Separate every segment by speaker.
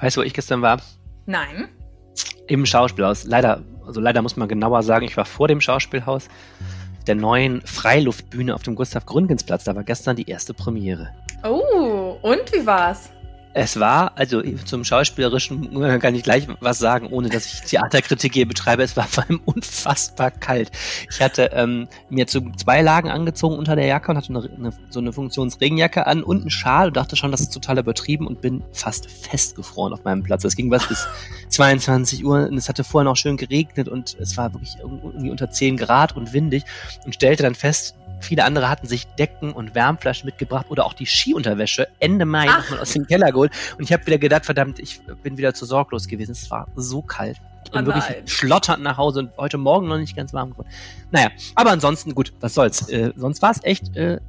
Speaker 1: Weißt du, wo ich gestern war?
Speaker 2: Nein.
Speaker 1: Im Schauspielhaus. Leider, also leider muss man genauer sagen, ich war vor dem Schauspielhaus der neuen Freiluftbühne auf dem Gustav Gründgensplatz. Da war gestern die erste Premiere.
Speaker 2: Oh, und wie war's?
Speaker 1: Es war, also zum Schauspielerischen kann ich gleich was sagen, ohne dass ich Theaterkritik hier betreibe. Es war vor allem unfassbar kalt. Ich hatte ähm, mir zu zwei Lagen angezogen unter der Jacke und hatte eine, eine, so eine Funktionsregenjacke an und einen Schal und dachte schon, das ist total übertrieben und bin fast festgefroren auf meinem Platz. Es ging was bis 22 Uhr und es hatte vorher noch schön geregnet und es war wirklich irgendwie unter 10 Grad und windig und stellte dann fest, Viele andere hatten sich Decken und Wärmflaschen mitgebracht oder auch die Skiunterwäsche Ende Mai nochmal aus dem Keller geholt. Und ich habe wieder gedacht, verdammt, ich bin wieder zu sorglos gewesen. Es war so kalt. Ich bin oh wirklich schlotternd nach Hause und heute Morgen noch nicht ganz warm geworden. Naja, aber ansonsten, gut, was soll's. Äh, sonst war es echt, äh,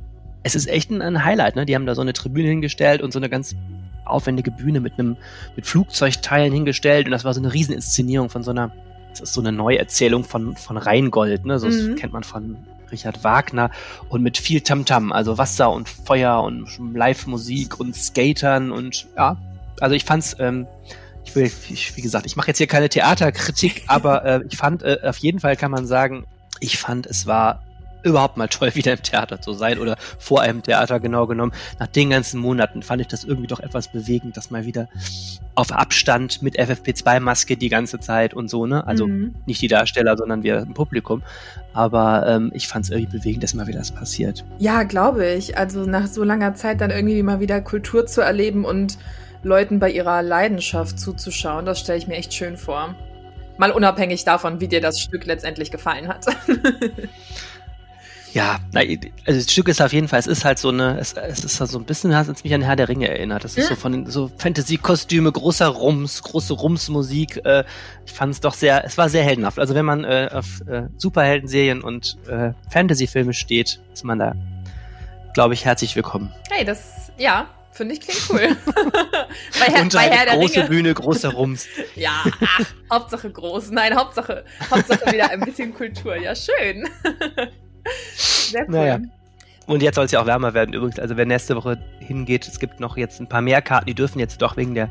Speaker 1: es ist echt ein, ein Highlight. Ne? Die haben da so eine Tribüne hingestellt und so eine ganz aufwendige Bühne mit einem mit Flugzeugteilen hingestellt und das war so eine Rieseninszenierung von so einer das ist so eine Neuerzählung von von Rheingold, ne? So mhm. kennt man von Richard Wagner und mit viel Tamtam, -Tam, also Wasser und Feuer und Live-Musik und Skatern und ja, also ich fand's, ähm, ich will, ich, wie gesagt, ich mache jetzt hier keine Theaterkritik, aber äh, ich fand, äh, auf jeden Fall kann man sagen, ich fand, es war überhaupt mal toll, wieder im Theater zu sein oder vor einem Theater genau genommen. Nach den ganzen Monaten fand ich das irgendwie doch etwas bewegend, dass mal wieder auf Abstand mit FFP2-Maske die ganze Zeit und so, ne? Also mhm. nicht die Darsteller, sondern wir im Publikum. Aber ähm, ich fand es irgendwie bewegend, dass mal wieder das passiert.
Speaker 2: Ja, glaube ich. Also nach so langer Zeit dann irgendwie mal wieder Kultur zu erleben und Leuten bei ihrer Leidenschaft zuzuschauen, das stelle ich mir echt schön vor. Mal unabhängig davon, wie dir das Stück letztendlich gefallen hat.
Speaker 1: Ja, also das Stück ist auf jeden Fall, es ist halt so eine, es, es ist halt so ein bisschen, hat es mich an Herr der Ringe erinnert. Das ist so von den, so Fantasy-Kostüme, großer Rums, große Rums-Musik. Äh, ich fand es doch sehr, es war sehr heldenhaft. Also wenn man äh, auf äh, Superhelden-Serien und äh, Fantasy-Filme steht, ist man da, glaube ich, herzlich willkommen.
Speaker 2: Hey, das, ja, Finde ich klingt cool.
Speaker 1: bei Herr, bei Herr der große Ringe. Bühne, großer Rums.
Speaker 2: ja, ach, Hauptsache groß. Nein, Hauptsache, Hauptsache wieder ein bisschen Kultur. Ja, schön.
Speaker 1: Sehr cool. Naja. Und jetzt soll es ja auch wärmer werden übrigens. Also wer nächste Woche hingeht, es gibt noch jetzt ein paar mehr Karten, die dürfen jetzt doch wegen der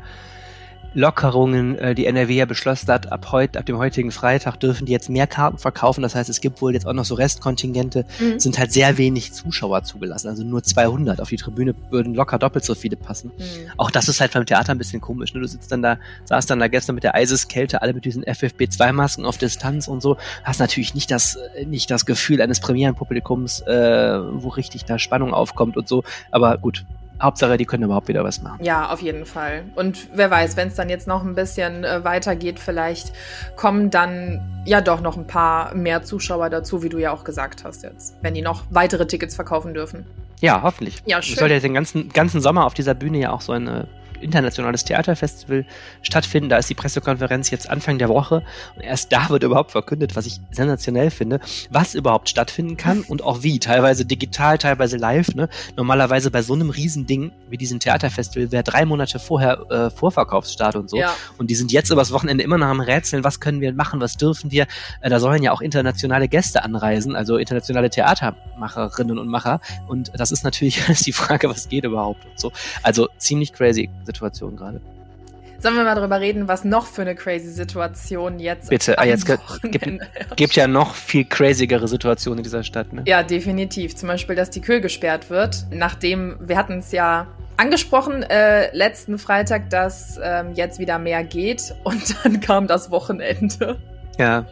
Speaker 1: Lockerungen, äh, die NRW ja beschlossen hat, ab heute, ab dem heutigen Freitag dürfen die jetzt mehr Karten verkaufen. Das heißt, es gibt wohl jetzt auch noch so Restkontingente, mhm. sind halt sehr wenig Zuschauer zugelassen. Also nur 200. Auf die Tribüne würden locker doppelt so viele passen. Mhm. Auch das ist halt beim Theater ein bisschen komisch. Ne? Du sitzt dann da, saßt dann da gestern mit der Eiseskälte, alle mit diesen FFP2-Masken auf Distanz und so. Hast natürlich nicht das, nicht das Gefühl eines Premierenpublikums, äh, wo richtig da Spannung aufkommt und so. Aber gut, Hauptsache, die können überhaupt wieder was machen.
Speaker 2: Ja, auf jeden Fall. Und wer weiß, wenn es dann jetzt noch ein bisschen äh, weitergeht, vielleicht kommen dann ja doch noch ein paar mehr Zuschauer dazu, wie du ja auch gesagt hast jetzt, wenn die noch weitere Tickets verkaufen dürfen.
Speaker 1: Ja, hoffentlich. Ja, schön. Ich soll ja den ganzen, ganzen Sommer auf dieser Bühne ja auch so eine internationales Theaterfestival stattfinden. Da ist die Pressekonferenz jetzt Anfang der Woche und erst da wird überhaupt verkündet, was ich sensationell finde, was überhaupt stattfinden kann und auch wie. Teilweise digital, teilweise live. Ne? Normalerweise bei so einem Riesending wie diesem Theaterfestival wäre drei Monate vorher äh, Vorverkaufsstart und so. Ja. Und die sind jetzt übers Wochenende immer noch am Rätseln, was können wir machen, was dürfen wir. Äh, da sollen ja auch internationale Gäste anreisen, also internationale Theatermacherinnen und Macher. Und das ist natürlich die Frage, was geht überhaupt und so. Also ziemlich crazy Situation gerade.
Speaker 2: Sollen wir mal darüber reden, was noch für eine crazy Situation jetzt
Speaker 1: Bitte, ah, jetzt gibt, gibt ja noch viel crazigere Situationen in dieser Stadt. Ne?
Speaker 2: Ja, definitiv. Zum Beispiel, dass die Kühl gesperrt wird, nachdem, wir hatten es ja angesprochen äh, letzten Freitag, dass ähm, jetzt wieder mehr geht und dann kam das Wochenende.
Speaker 1: Ja.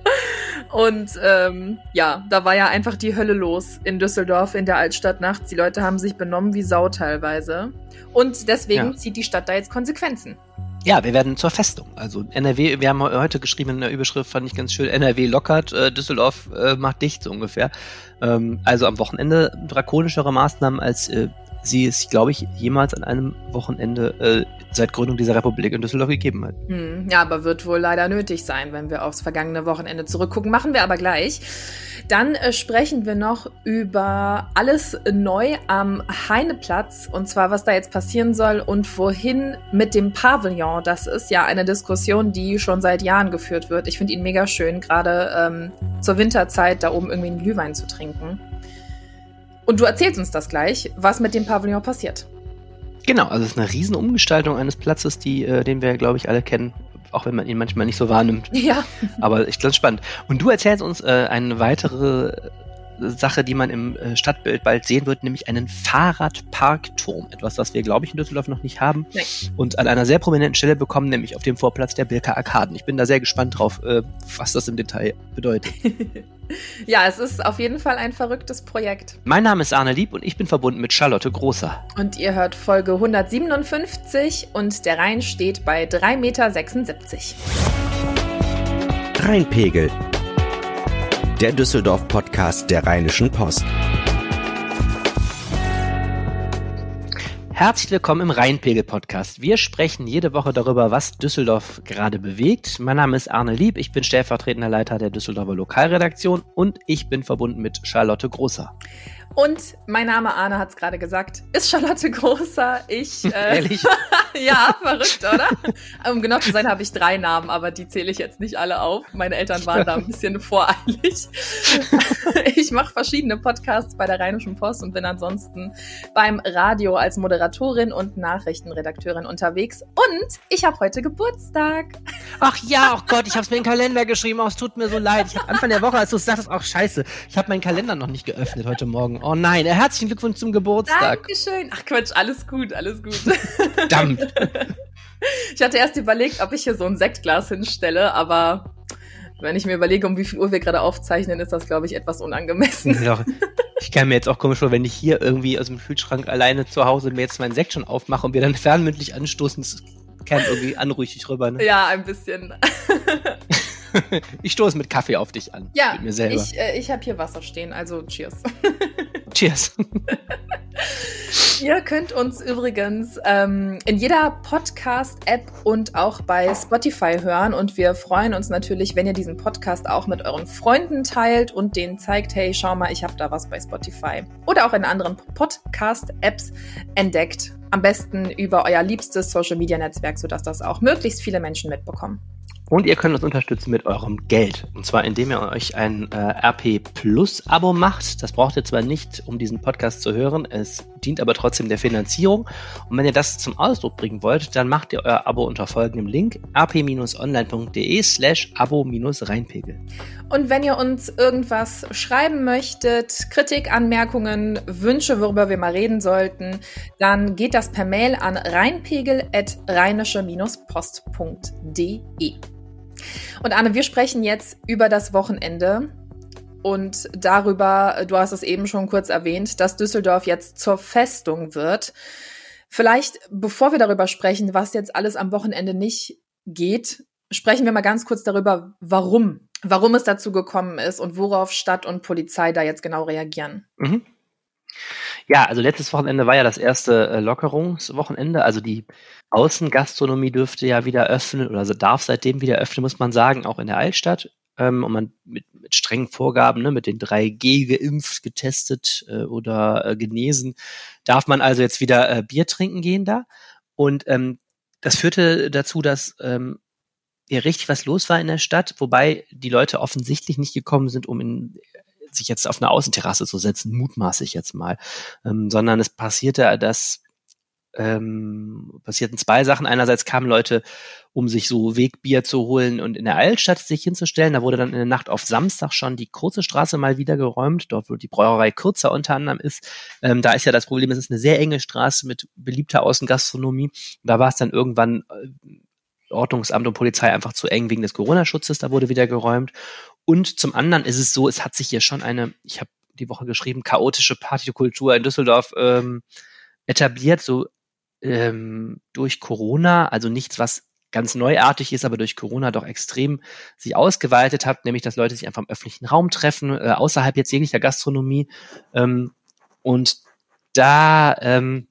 Speaker 2: Und ähm, ja, da war ja einfach die Hölle los in Düsseldorf in der Altstadt nachts. Die Leute haben sich benommen wie Sau teilweise. Und deswegen ja. zieht die Stadt da jetzt Konsequenzen.
Speaker 1: Ja, wir werden zur Festung. Also NRW, wir haben heute geschrieben in der Überschrift, fand ich ganz schön, NRW lockert, äh, Düsseldorf äh, macht dicht so ungefähr. Ähm, also am Wochenende drakonischere Maßnahmen als äh, sie es, glaube ich, jemals an einem Wochenende äh, seit Gründung dieser Republik in Düsseldorf gegeben hat.
Speaker 2: Hm, ja, aber wird wohl leider nötig sein, wenn wir aufs vergangene Wochenende zurückgucken. Machen wir aber gleich. Dann äh, sprechen wir noch über alles neu am Heineplatz und zwar, was da jetzt passieren soll und wohin mit dem Pavillon. Das ist ja eine Diskussion, die schon seit Jahren geführt wird. Ich finde ihn mega schön, gerade ähm, zur Winterzeit da oben irgendwie einen Glühwein zu trinken. Und du erzählst uns das gleich, was mit dem Pavillon passiert.
Speaker 1: Genau, also es ist eine Riesenumgestaltung eines Platzes, die, äh, den wir, glaube ich, alle kennen, auch wenn man ihn manchmal nicht so wahrnimmt.
Speaker 2: Ja.
Speaker 1: Aber ich glaube spannend. Und du erzählst uns äh, eine weitere Sache, die man im äh, Stadtbild bald sehen wird, nämlich einen Fahrradparkturm. Etwas, was wir, glaube ich, in Düsseldorf noch nicht haben.
Speaker 2: Nein.
Speaker 1: Und an einer sehr prominenten Stelle bekommen, nämlich auf dem Vorplatz der Birker Arkaden. Ich bin da sehr gespannt drauf, äh, was das im Detail bedeutet.
Speaker 2: ja, es ist auf jeden Fall ein verrücktes Projekt.
Speaker 1: Mein Name ist Arne Lieb und ich bin verbunden mit Charlotte Großer.
Speaker 2: Und ihr hört Folge 157 und der Rhein steht bei 3,76 Meter.
Speaker 3: Rheinpegel der Düsseldorf-Podcast der Rheinischen Post.
Speaker 1: Herzlich willkommen im Rheinpegel-Podcast. Wir sprechen jede Woche darüber, was Düsseldorf gerade bewegt. Mein Name ist Arne Lieb, ich bin stellvertretender Leiter der Düsseldorfer Lokalredaktion und ich bin verbunden mit Charlotte Großer.
Speaker 2: Und mein Name, Arne hat es gerade gesagt, ist Charlotte Großer. Ich.
Speaker 1: Äh, Ehrlich?
Speaker 2: ja, verrückt, oder? Um genau zu sein, habe ich drei Namen, aber die zähle ich jetzt nicht alle auf. Meine Eltern waren da ein bisschen voreilig. ich mache verschiedene Podcasts bei der Rheinischen Post und bin ansonsten beim Radio als Moderatorin und Nachrichtenredakteurin unterwegs. Und ich habe heute Geburtstag.
Speaker 1: Ach ja, oh Gott, ich habe es mir in den Kalender geschrieben. Oh, es tut mir so leid. Ich hab Anfang der Woche, als du es sagtest, auch scheiße. Ich habe meinen Kalender noch nicht geöffnet heute Morgen. Oh nein, herzlichen Glückwunsch zum Geburtstag.
Speaker 2: Dankeschön. Ach Quatsch, alles gut, alles gut.
Speaker 1: Verdammt.
Speaker 2: Ich hatte erst überlegt, ob ich hier so ein Sektglas hinstelle, aber wenn ich mir überlege, um wie viel Uhr wir gerade aufzeichnen, ist das, glaube ich, etwas unangemessen.
Speaker 1: Ich kann mir jetzt auch komisch vor, wenn ich hier irgendwie aus dem Kühlschrank alleine zu Hause mir jetzt meinen Sekt schon aufmache und wir dann fernmündlich anstoßen, das käme irgendwie anrüchig rüber. Ne?
Speaker 2: Ja, ein bisschen.
Speaker 1: ich stoße mit Kaffee auf dich an.
Speaker 2: Ja,
Speaker 1: mit mir selber.
Speaker 2: ich, äh, ich habe hier Wasser stehen, also cheers.
Speaker 1: cheers.
Speaker 2: Ihr könnt uns übrigens ähm, in jeder Podcast-App und auch bei Spotify hören. Und wir freuen uns natürlich, wenn ihr diesen Podcast auch mit euren Freunden teilt und denen zeigt, hey, schau mal, ich habe da was bei Spotify. Oder auch in anderen Podcast-Apps entdeckt. Am besten über euer liebstes Social-Media-Netzwerk, sodass das auch möglichst viele Menschen mitbekommen.
Speaker 1: Und ihr könnt uns unterstützen mit eurem Geld. Und zwar indem ihr euch ein äh, RP Plus Abo macht. Das braucht ihr zwar nicht, um diesen Podcast zu hören. Es dient aber trotzdem der Finanzierung. Und wenn ihr das zum Ausdruck bringen wollt, dann macht ihr euer Abo unter folgendem Link rp-online.de slash abo-reinpegel.
Speaker 2: Und wenn ihr uns irgendwas schreiben möchtet, Kritik, Anmerkungen, Wünsche, worüber wir mal reden sollten, dann geht das per Mail an reinpegel.rheinische-post.de. Und Anne, wir sprechen jetzt über das Wochenende und darüber, du hast es eben schon kurz erwähnt, dass Düsseldorf jetzt zur Festung wird. Vielleicht, bevor wir darüber sprechen, was jetzt alles am Wochenende nicht geht, sprechen wir mal ganz kurz darüber, warum, warum es dazu gekommen ist und worauf Stadt und Polizei da jetzt genau reagieren.
Speaker 1: Mhm. Ja, also letztes Wochenende war ja das erste äh, Lockerungswochenende. Also die Außengastronomie dürfte ja wieder öffnen oder darf seitdem wieder öffnen, muss man sagen, auch in der Altstadt. Ähm, und man mit, mit strengen Vorgaben, ne, mit den 3G geimpft, getestet äh, oder äh, genesen, darf man also jetzt wieder äh, Bier trinken gehen da. Und ähm, das führte dazu, dass ähm, ja richtig was los war in der Stadt, wobei die Leute offensichtlich nicht gekommen sind, um in sich jetzt auf eine Außenterrasse zu setzen, mutmaße ich jetzt mal, ähm, sondern es passierte, dass ähm, passierten zwei Sachen. Einerseits kamen Leute, um sich so Wegbier zu holen und in der Altstadt sich hinzustellen. Da wurde dann in der Nacht auf Samstag schon die kurze Straße mal wieder geräumt, dort wo die Brauerei kürzer unter anderem ist. Ähm, da ist ja das Problem, es ist eine sehr enge Straße mit beliebter Außengastronomie. Da war es dann irgendwann äh, Ordnungsamt und Polizei einfach zu eng wegen des Corona-Schutzes. Da wurde wieder geräumt. Und zum anderen ist es so, es hat sich hier schon eine, ich habe die Woche geschrieben, chaotische Partykultur in Düsseldorf ähm, etabliert, so ähm, durch Corona, also nichts, was ganz neuartig ist, aber durch Corona doch extrem sich ausgeweitet hat, nämlich dass Leute sich einfach im öffentlichen Raum treffen, äh, außerhalb jetzt jeglicher Gastronomie. Ähm, und da ähm,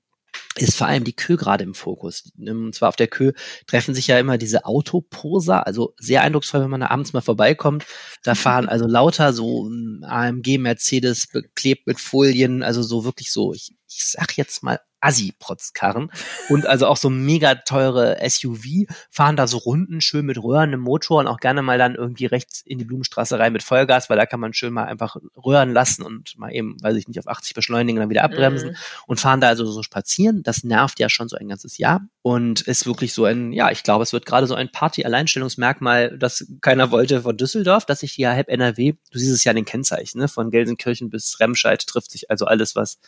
Speaker 1: ist vor allem die Kö gerade im Fokus. Und zwar auf der Kö treffen sich ja immer diese Autoposer, also sehr eindrucksvoll, wenn man da abends mal vorbeikommt. Da fahren also lauter so AMG Mercedes beklebt mit Folien, also so wirklich so, ich, ich sag jetzt mal Assi-Protzkarren und also auch so mega teure SUV, fahren da so Runden schön mit röhrendem Motor und auch gerne mal dann irgendwie rechts in die Blumenstraße rein mit Vollgas, weil da kann man schön mal einfach röhren lassen und mal eben, weiß ich nicht, auf 80 beschleunigen, dann wieder abbremsen mhm. und fahren da also so spazieren. Das nervt ja schon so ein ganzes Jahr und ist wirklich so ein, ja, ich glaube, es wird gerade so ein Party-Alleinstellungsmerkmal, das keiner wollte von Düsseldorf, dass sich hier halb NRW, du siehst es ja in den Kennzeichen, ne, von Gelsenkirchen bis Remscheid trifft sich also alles, was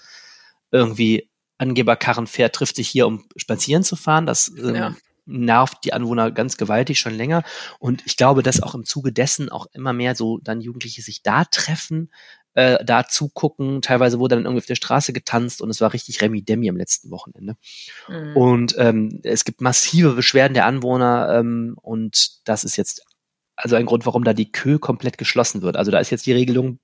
Speaker 1: irgendwie Angeberkarren fährt, trifft sich hier, um spazieren zu fahren. Das ähm, ja. nervt die Anwohner ganz gewaltig schon länger. Und ich glaube, dass auch im Zuge dessen auch immer mehr so dann Jugendliche sich da treffen, äh, da zugucken. Teilweise wurde dann irgendwie auf der Straße getanzt und es war richtig Remi Demi am letzten Wochenende. Mhm. Und ähm, es gibt massive Beschwerden der Anwohner ähm, und das ist jetzt also ein Grund, warum da die Kö komplett geschlossen wird. Also da ist jetzt die Regelung,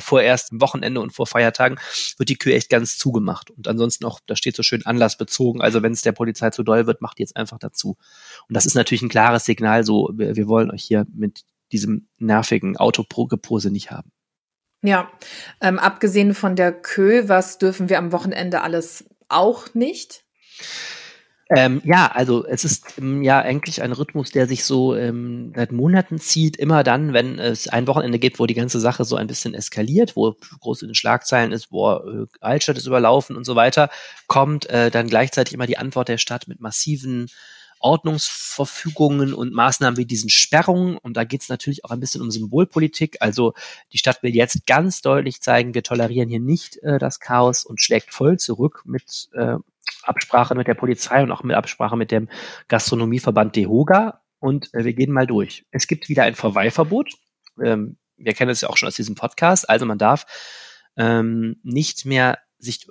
Speaker 1: vorerst am Wochenende und vor Feiertagen wird die Kö echt ganz zugemacht. Und ansonsten auch, da steht so schön anlassbezogen. Also wenn es der Polizei zu doll wird, macht die jetzt einfach dazu. Und das ist natürlich ein klares Signal, so wir, wir wollen euch hier mit diesem nervigen Autogepose nicht haben.
Speaker 2: Ja, ähm, abgesehen von der Kö, was dürfen wir am Wochenende alles auch nicht?
Speaker 1: Ähm, ja, also es ist ähm, ja eigentlich ein Rhythmus, der sich so ähm, seit Monaten zieht. Immer dann, wenn es ein Wochenende gibt, wo die ganze Sache so ein bisschen eskaliert, wo groß in den Schlagzeilen ist, wo äh, Altstadt ist überlaufen und so weiter, kommt äh, dann gleichzeitig immer die Antwort der Stadt mit massiven Ordnungsverfügungen und Maßnahmen wie diesen Sperrungen. Und da geht es natürlich auch ein bisschen um Symbolpolitik. Also die Stadt will jetzt ganz deutlich zeigen, wir tolerieren hier nicht äh, das Chaos und schlägt voll zurück mit äh, Absprache mit der Polizei und auch mit Absprache mit dem Gastronomieverband DEHOGA. Und äh, wir gehen mal durch. Es gibt wieder ein Verweilverbot. Ähm, wir kennen es ja auch schon aus diesem Podcast. Also man darf ähm, nicht mehr sich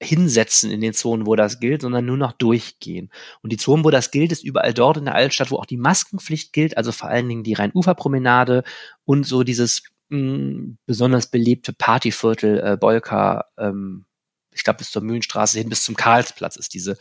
Speaker 1: hinsetzen in den Zonen, wo das gilt, sondern nur noch durchgehen. Und die Zonen, wo das gilt, ist überall dort in der Altstadt, wo auch die Maskenpflicht gilt, also vor allen Dingen die Rhein-Ufer-Promenade und so dieses mh, mm, besonders belebte Partyviertel äh, Bolka, ähm, ich glaube bis zur Mühlenstraße hin bis zum Karlsplatz ist diese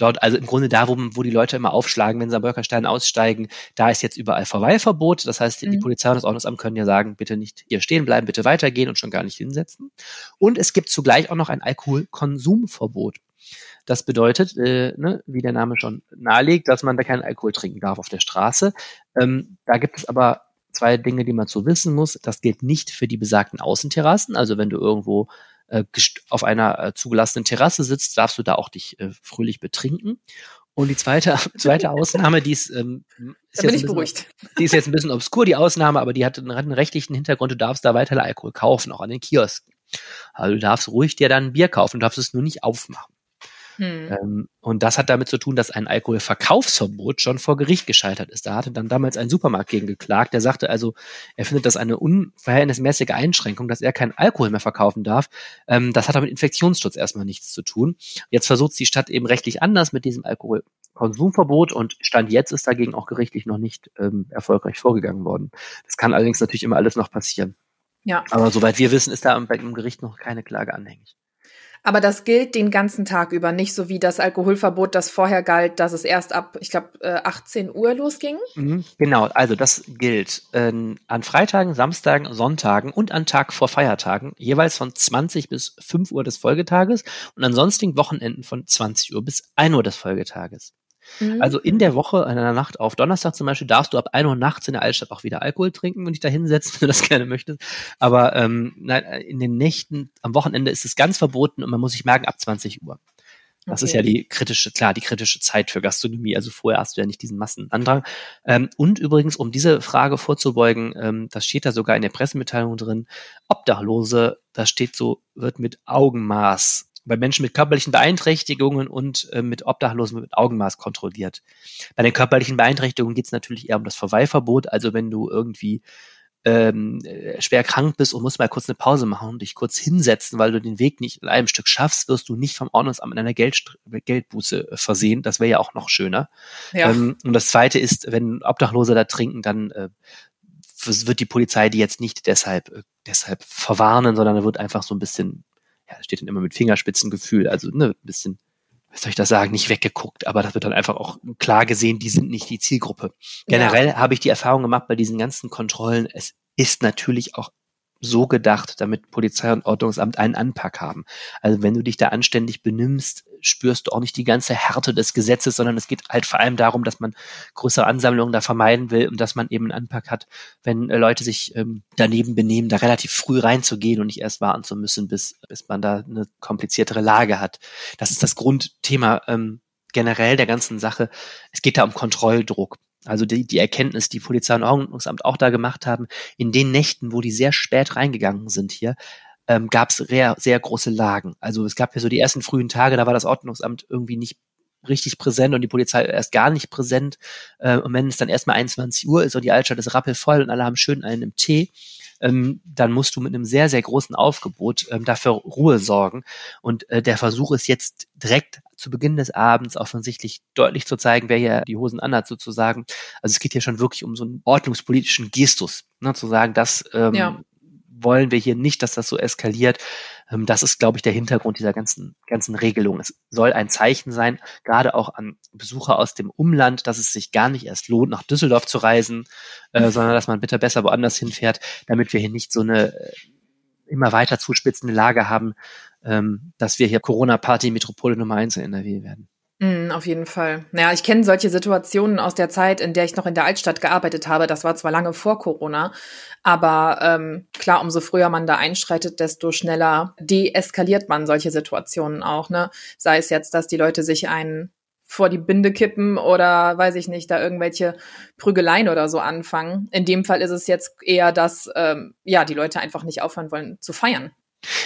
Speaker 1: dort, also im Grunde da, wo, wo die Leute immer aufschlagen, wenn sie am Bürgerstein aussteigen, da ist jetzt überall Verweilverbot. Das heißt, mhm. die Polizei und das Ordnungsamt können ja sagen, bitte nicht hier stehen bleiben, bitte weitergehen und schon gar nicht hinsetzen. Und es gibt zugleich auch noch ein Alkoholkonsumverbot. Das bedeutet, äh, ne, wie der Name schon nahelegt, dass man da keinen Alkohol trinken darf auf der Straße. Ähm, da gibt es aber zwei Dinge, die man zu wissen muss. Das gilt nicht für die besagten Außenterrassen. Also wenn du irgendwo äh, auf einer äh, zugelassenen Terrasse sitzt, darfst du da auch dich äh, fröhlich betrinken. Und die zweite, zweite Ausnahme, die ist, ähm,
Speaker 2: ist ich bisschen, beruhigt.
Speaker 1: Die ist jetzt ein bisschen obskur, die Ausnahme, aber die hat einen, einen rechtlichen Hintergrund. Du darfst da weiter Alkohol kaufen, auch an den Kiosken. Also du darfst ruhig dir dann ein Bier kaufen, du darfst es nur nicht aufmachen. Hm. Ähm, und das hat damit zu tun, dass ein Alkoholverkaufsverbot schon vor Gericht gescheitert ist. Da hatte dann damals ein Supermarkt gegen geklagt, der sagte also, er findet das eine unverhältnismäßige Einschränkung, dass er keinen Alkohol mehr verkaufen darf. Ähm, das hat aber mit Infektionsschutz erstmal nichts zu tun. Jetzt versucht die Stadt eben rechtlich anders mit diesem Alkoholkonsumverbot und Stand jetzt ist dagegen auch gerichtlich noch nicht ähm, erfolgreich vorgegangen worden. Das kann allerdings natürlich immer alles noch passieren. Ja. Aber soweit wir wissen, ist da im Gericht noch keine Klage anhängig.
Speaker 2: Aber das gilt den ganzen Tag über, nicht so wie das Alkoholverbot, das vorher galt, dass es erst ab, ich glaube, 18 Uhr losging.
Speaker 1: Mhm, genau, also das gilt äh, an Freitagen, Samstagen, Sonntagen und an Tag vor Feiertagen, jeweils von 20 bis 5 Uhr des Folgetages und an sonstigen Wochenenden von 20 Uhr bis 1 Uhr des Folgetages. Mhm. Also in der Woche, in der Nacht auf Donnerstag zum Beispiel, darfst du ab 1 Uhr nachts in der Altstadt auch wieder Alkohol trinken und dich da hinsetzen, wenn du das gerne möchtest. Aber ähm, nein, in den Nächten, am Wochenende ist es ganz verboten und man muss sich merken, ab 20 Uhr. Das okay. ist ja die kritische, klar, die kritische Zeit für Gastronomie. Also vorher hast du ja nicht diesen Massenandrang. Ähm, und übrigens, um diese Frage vorzubeugen, ähm, das steht da sogar in der Pressemitteilung drin, Obdachlose, das steht so, wird mit Augenmaß bei Menschen mit körperlichen Beeinträchtigungen und äh, mit Obdachlosen mit Augenmaß kontrolliert. Bei den körperlichen Beeinträchtigungen geht es natürlich eher um das Verweilverbot. Also wenn du irgendwie ähm, äh, schwer krank bist und musst mal kurz eine Pause machen und dich kurz hinsetzen, weil du den Weg nicht in einem Stück schaffst, wirst du nicht vom Ordnungsamt mit einer Geld, Geldbuße äh, versehen. Das wäre ja auch noch schöner. Ja. Ähm, und das Zweite ist, wenn Obdachlose da trinken, dann äh, wird die Polizei die jetzt nicht deshalb, äh, deshalb verwarnen, sondern da wird einfach so ein bisschen ja, steht dann immer mit Fingerspitzengefühl, also ne, ein bisschen, was soll ich das sagen, nicht weggeguckt, aber das wird dann einfach auch klar gesehen, die sind nicht die Zielgruppe. Generell ja. habe ich die Erfahrung gemacht bei diesen ganzen Kontrollen, es ist natürlich auch so gedacht, damit Polizei und Ordnungsamt einen Anpack haben. Also wenn du dich da anständig benimmst, spürst du auch nicht die ganze Härte des Gesetzes, sondern es geht halt vor allem darum, dass man größere Ansammlungen da vermeiden will und dass man eben einen Anpack hat, wenn äh, Leute sich ähm, daneben benehmen, da relativ früh reinzugehen und nicht erst warten zu müssen, bis, bis man da eine kompliziertere Lage hat. Das ist das Grundthema ähm, generell der ganzen Sache. Es geht da um Kontrolldruck. Also die, die Erkenntnis, die Polizei und Ordnungsamt auch da gemacht haben, in den Nächten, wo die sehr spät reingegangen sind hier, ähm, gab es sehr, sehr große Lagen. Also es gab ja so die ersten frühen Tage, da war das Ordnungsamt irgendwie nicht richtig präsent und die Polizei erst gar nicht präsent. Äh, und wenn es dann erstmal 21 Uhr ist und die Altstadt ist rappelvoll und alle haben schön einen im Tee, ähm, dann musst du mit einem sehr, sehr großen Aufgebot ähm, dafür Ruhe sorgen. Und äh, der Versuch ist jetzt direkt zu Beginn des Abends offensichtlich deutlich zu zeigen, wer hier die Hosen anhat sozusagen. Also es geht hier schon wirklich um so einen ordnungspolitischen Gestus, ne, zu sagen, dass ähm, ja wollen wir hier nicht, dass das so eskaliert. Ähm, das ist, glaube ich, der Hintergrund dieser ganzen, ganzen Regelung. Es soll ein Zeichen sein, gerade auch an Besucher aus dem Umland, dass es sich gar nicht erst lohnt, nach Düsseldorf zu reisen, äh, mhm. sondern dass man bitte besser woanders hinfährt, damit wir hier nicht so eine äh, immer weiter zuspitzende Lage haben, ähm, dass wir hier Corona-Party-Metropole Nummer eins in NRW werden.
Speaker 2: Mm, auf jeden Fall. Naja, ich kenne solche Situationen aus der Zeit, in der ich noch in der Altstadt gearbeitet habe. Das war zwar lange vor Corona, aber ähm, klar, umso früher man da einschreitet, desto schneller deeskaliert man solche Situationen auch. Ne? Sei es jetzt, dass die Leute sich einen vor die Binde kippen oder weiß ich nicht, da irgendwelche Prügeleien oder so anfangen. In dem Fall ist es jetzt eher, dass ähm, ja die Leute einfach nicht aufhören wollen zu feiern.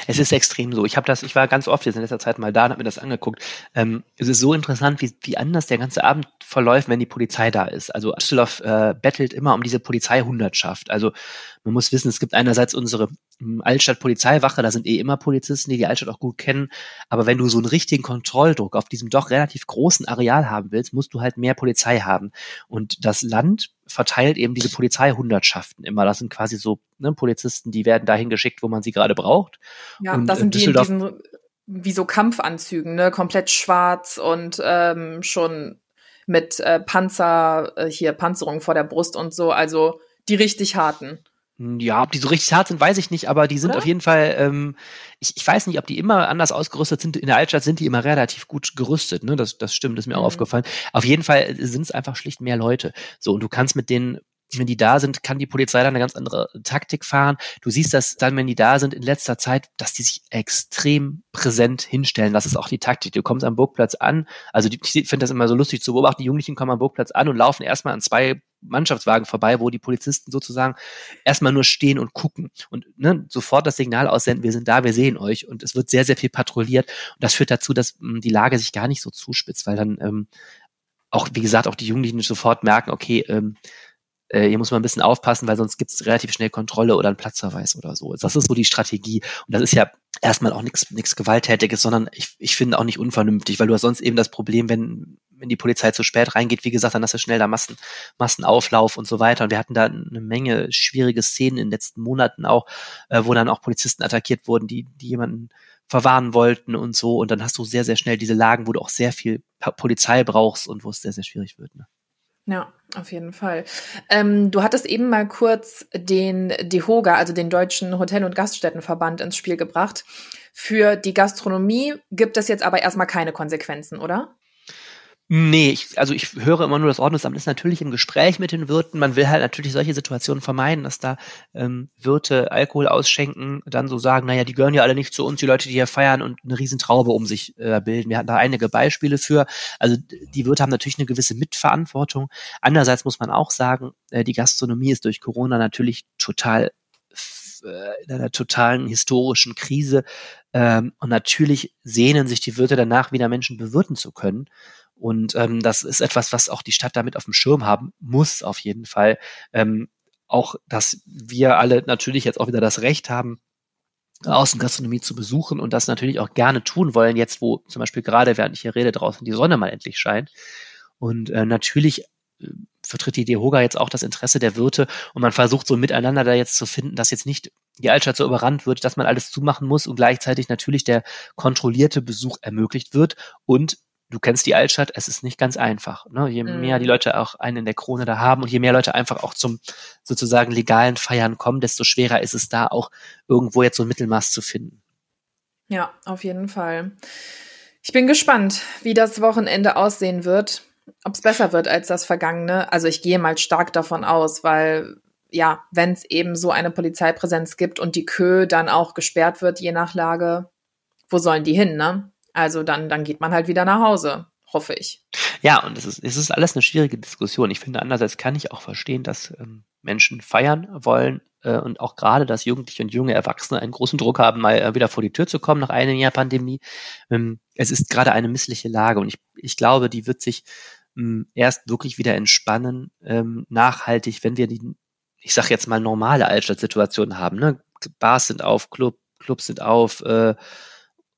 Speaker 1: Es ist extrem so. Ich habe das, ich war ganz oft jetzt in letzter Zeit mal da und habe mir das angeguckt. Ähm, es ist so interessant, wie, wie anders der ganze Abend verläuft, wenn die Polizei da ist. Also Düsseldorf äh, bettelt immer um diese Polizeihundertschaft. Also man muss wissen, es gibt einerseits unsere hm, Altstadt-Polizeiwache, da sind eh immer Polizisten, die die Altstadt auch gut kennen. Aber wenn du so einen richtigen Kontrolldruck auf diesem doch relativ großen Areal haben willst, musst du halt mehr Polizei haben. Und das Land verteilt eben diese Polizeihundertschaften immer. Das sind quasi so ne, Polizisten, die werden dahin geschickt, wo man sie gerade braucht.
Speaker 2: Ja, und das sind die in diesen wie so Kampfanzügen, ne, komplett schwarz und ähm, schon mit äh, Panzer, äh, hier Panzerung vor der Brust und so, also die richtig harten.
Speaker 1: Ja, ob die so richtig hart sind, weiß ich nicht, aber die sind Oder? auf jeden Fall, ähm, ich, ich weiß nicht, ob die immer anders ausgerüstet sind. In der Altstadt sind die immer relativ gut gerüstet, ne? Das, das stimmt, das ist mir mhm. auch aufgefallen. Auf jeden Fall sind es einfach schlicht mehr Leute. So, und du kannst mit denen wenn die da sind, kann die Polizei dann eine ganz andere Taktik fahren. Du siehst das dann, wenn die da sind in letzter Zeit, dass die sich extrem präsent hinstellen. Das ist auch die Taktik. Du kommst am Burgplatz an. Also die, ich finde das immer so lustig zu beobachten. Die Jugendlichen kommen am Burgplatz an und laufen erstmal an zwei Mannschaftswagen vorbei, wo die Polizisten sozusagen erstmal nur stehen und gucken und ne, sofort das Signal aussenden, wir sind da, wir sehen euch. Und es wird sehr, sehr viel patrouilliert. Und das führt dazu, dass mh, hm, die Lage sich gar nicht so zuspitzt, weil dann ähm, auch, wie gesagt, auch die Jugendlichen sofort merken, okay, ähm, äh, hier muss man ein bisschen aufpassen, weil sonst gibt es relativ schnell Kontrolle oder einen Platzverweis oder so. Das ist so die Strategie. Und das ist ja erstmal auch nichts Gewalttätiges, sondern ich, ich finde auch nicht unvernünftig, weil du hast sonst eben das Problem, wenn, wenn die Polizei zu spät reingeht, wie gesagt, dann hast du schnell da Massen, Massenauflauf und so weiter. Und wir hatten da eine Menge schwierige Szenen in den letzten Monaten auch, äh, wo dann auch Polizisten attackiert wurden, die, die jemanden verwarnen wollten und so. Und dann hast du sehr, sehr schnell diese Lagen, wo du auch sehr viel Polizei brauchst und wo es sehr, sehr schwierig wird. Ne?
Speaker 2: Ja, auf jeden Fall. Ähm, du hattest eben mal kurz den DEHOGA, also den Deutschen Hotel- und Gaststättenverband, ins Spiel gebracht. Für die Gastronomie gibt es jetzt aber erstmal keine Konsequenzen, oder?
Speaker 1: Nee, ich, also ich höre immer nur, das Ordnungsamt ist natürlich im Gespräch mit den Wirten. Man will halt natürlich solche Situationen vermeiden, dass da ähm, Wirte Alkohol ausschenken, dann so sagen, naja, die gehören ja alle nicht zu uns, die Leute, die hier feiern und eine Riesentraube um sich äh, bilden. Wir hatten da einige Beispiele für. Also die Wirte haben natürlich eine gewisse Mitverantwortung. Andererseits muss man auch sagen, äh, die Gastronomie ist durch Corona natürlich total äh, in einer totalen historischen Krise. Ähm, und natürlich sehnen sich die Wirte danach, wieder Menschen bewirten zu können. Und ähm, das ist etwas, was auch die Stadt damit auf dem Schirm haben muss, auf jeden Fall. Ähm, auch, dass wir alle natürlich jetzt auch wieder das Recht haben, Außengastronomie zu besuchen und das natürlich auch gerne tun wollen, jetzt wo zum Beispiel gerade, während ich hier rede, draußen die Sonne mal endlich scheint. Und äh, natürlich äh, vertritt die DEHOGA jetzt auch das Interesse der Wirte und man versucht so miteinander da jetzt zu finden, dass jetzt nicht die Altstadt so überrannt wird, dass man alles zumachen muss und gleichzeitig natürlich der kontrollierte Besuch ermöglicht wird und du kennst die Altstadt, es ist nicht ganz einfach. Ne? Je mhm. mehr die Leute auch einen in der Krone da haben und je mehr Leute einfach auch zum sozusagen legalen Feiern kommen, desto schwerer ist es da auch irgendwo jetzt so ein Mittelmaß zu finden.
Speaker 2: Ja, auf jeden Fall. Ich bin gespannt, wie das Wochenende aussehen wird, ob es besser wird als das vergangene. Also ich gehe mal stark davon aus, weil ja, wenn es eben so eine Polizeipräsenz gibt und die Kö dann auch gesperrt wird, je nach Lage, wo sollen die hin, ne? Also dann, dann geht man halt wieder nach Hause, hoffe ich.
Speaker 1: Ja, und es ist, es ist alles eine schwierige Diskussion. Ich finde, andererseits kann ich auch verstehen, dass ähm, Menschen feiern wollen äh, und auch gerade, dass Jugendliche und junge Erwachsene einen großen Druck haben, mal äh, wieder vor die Tür zu kommen nach einem Jahr Pandemie. Ähm, es ist gerade eine missliche Lage und ich, ich glaube, die wird sich ähm, erst wirklich wieder entspannen, ähm, nachhaltig, wenn wir die ich sag jetzt mal, normale Altstadtsituationen haben. Ne? Bars sind auf, Club, Clubs sind auf, äh,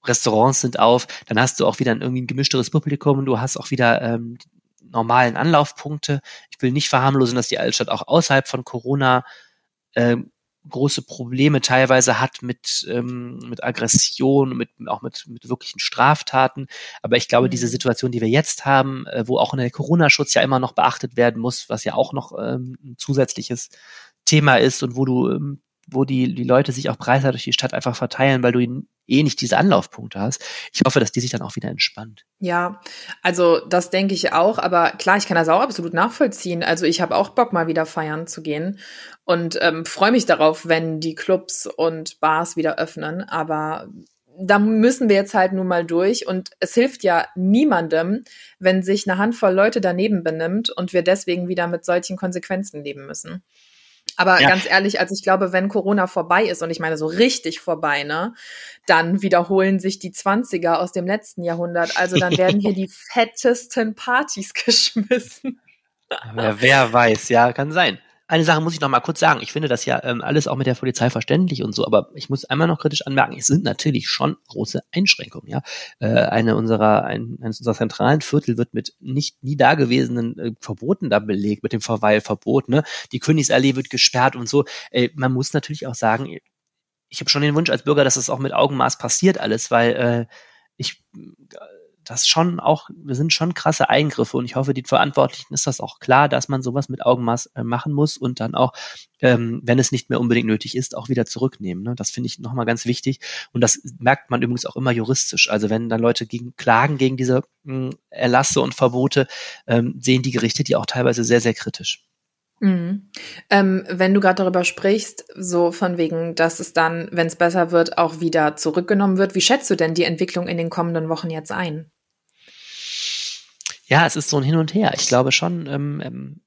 Speaker 1: Restaurants sind auf, dann hast du auch wieder ein, irgendwie ein gemischteres Publikum und du hast auch wieder ähm, normalen Anlaufpunkte. Ich will nicht verharmlosen, dass die Altstadt auch außerhalb von Corona ähm, große Probleme teilweise hat mit, ähm, mit Aggression, mit, auch mit, mit wirklichen Straftaten. Aber ich glaube, mhm. diese Situation, die wir jetzt haben, äh, wo auch in der Corona-Schutz ja immer noch beachtet werden muss, was ja auch noch ähm, ein zusätzliches Thema ist und wo du ähm, wo die, die Leute sich auch breiter durch die Stadt einfach verteilen, weil du eh nicht diese Anlaufpunkte hast. Ich hoffe, dass die sich dann auch wieder entspannt.
Speaker 2: Ja, also das denke ich auch, aber klar, ich kann das auch absolut nachvollziehen. Also ich habe auch Bock, mal wieder feiern zu gehen und ähm, freue mich darauf, wenn die Clubs und Bars wieder öffnen. Aber da müssen wir jetzt halt nun mal durch und es hilft ja niemandem, wenn sich eine Handvoll Leute daneben benimmt und wir deswegen wieder mit solchen Konsequenzen leben müssen. Aber ja. ganz ehrlich, also ich glaube, wenn Corona vorbei ist, und ich meine so richtig vorbei, ne, dann wiederholen sich die Zwanziger aus dem letzten Jahrhundert. Also dann werden hier die fettesten Partys geschmissen.
Speaker 1: Ja, wer weiß, ja, kann sein eine Sache muss ich noch mal kurz sagen. Ich finde das ja ähm, alles auch mit der Polizei verständlich und so, aber ich muss einmal noch kritisch anmerken, es sind natürlich schon große Einschränkungen. Ja, äh, eine unserer ein, eines unserer zentralen Viertel wird mit nicht nie dagewesenen äh, Verboten da belegt, mit dem Verweilverbot. Ne, die Königsallee wird gesperrt und so. Äh, man muss natürlich auch sagen, ich habe schon den Wunsch als Bürger, dass das auch mit Augenmaß passiert alles, weil äh, ich das schon auch, wir sind schon krasse Eingriffe und ich hoffe, die Verantwortlichen ist das auch klar, dass man sowas mit Augenmaß äh, machen muss und dann auch, ähm, wenn es nicht mehr unbedingt nötig ist, auch wieder zurücknehmen. Ne? Das finde ich nochmal ganz wichtig und das merkt man übrigens auch immer juristisch. Also wenn dann Leute gegen, klagen gegen diese mh, Erlasse und Verbote, ähm, sehen die Gerichte die auch teilweise sehr, sehr kritisch.
Speaker 2: Mhm. Ähm, wenn du gerade darüber sprichst, so von wegen, dass es dann, wenn es besser wird, auch wieder zurückgenommen wird, wie schätzt du denn die Entwicklung in den kommenden Wochen jetzt ein?
Speaker 1: Ja, es ist so ein Hin und Her. Ich glaube schon, ähm, ähm,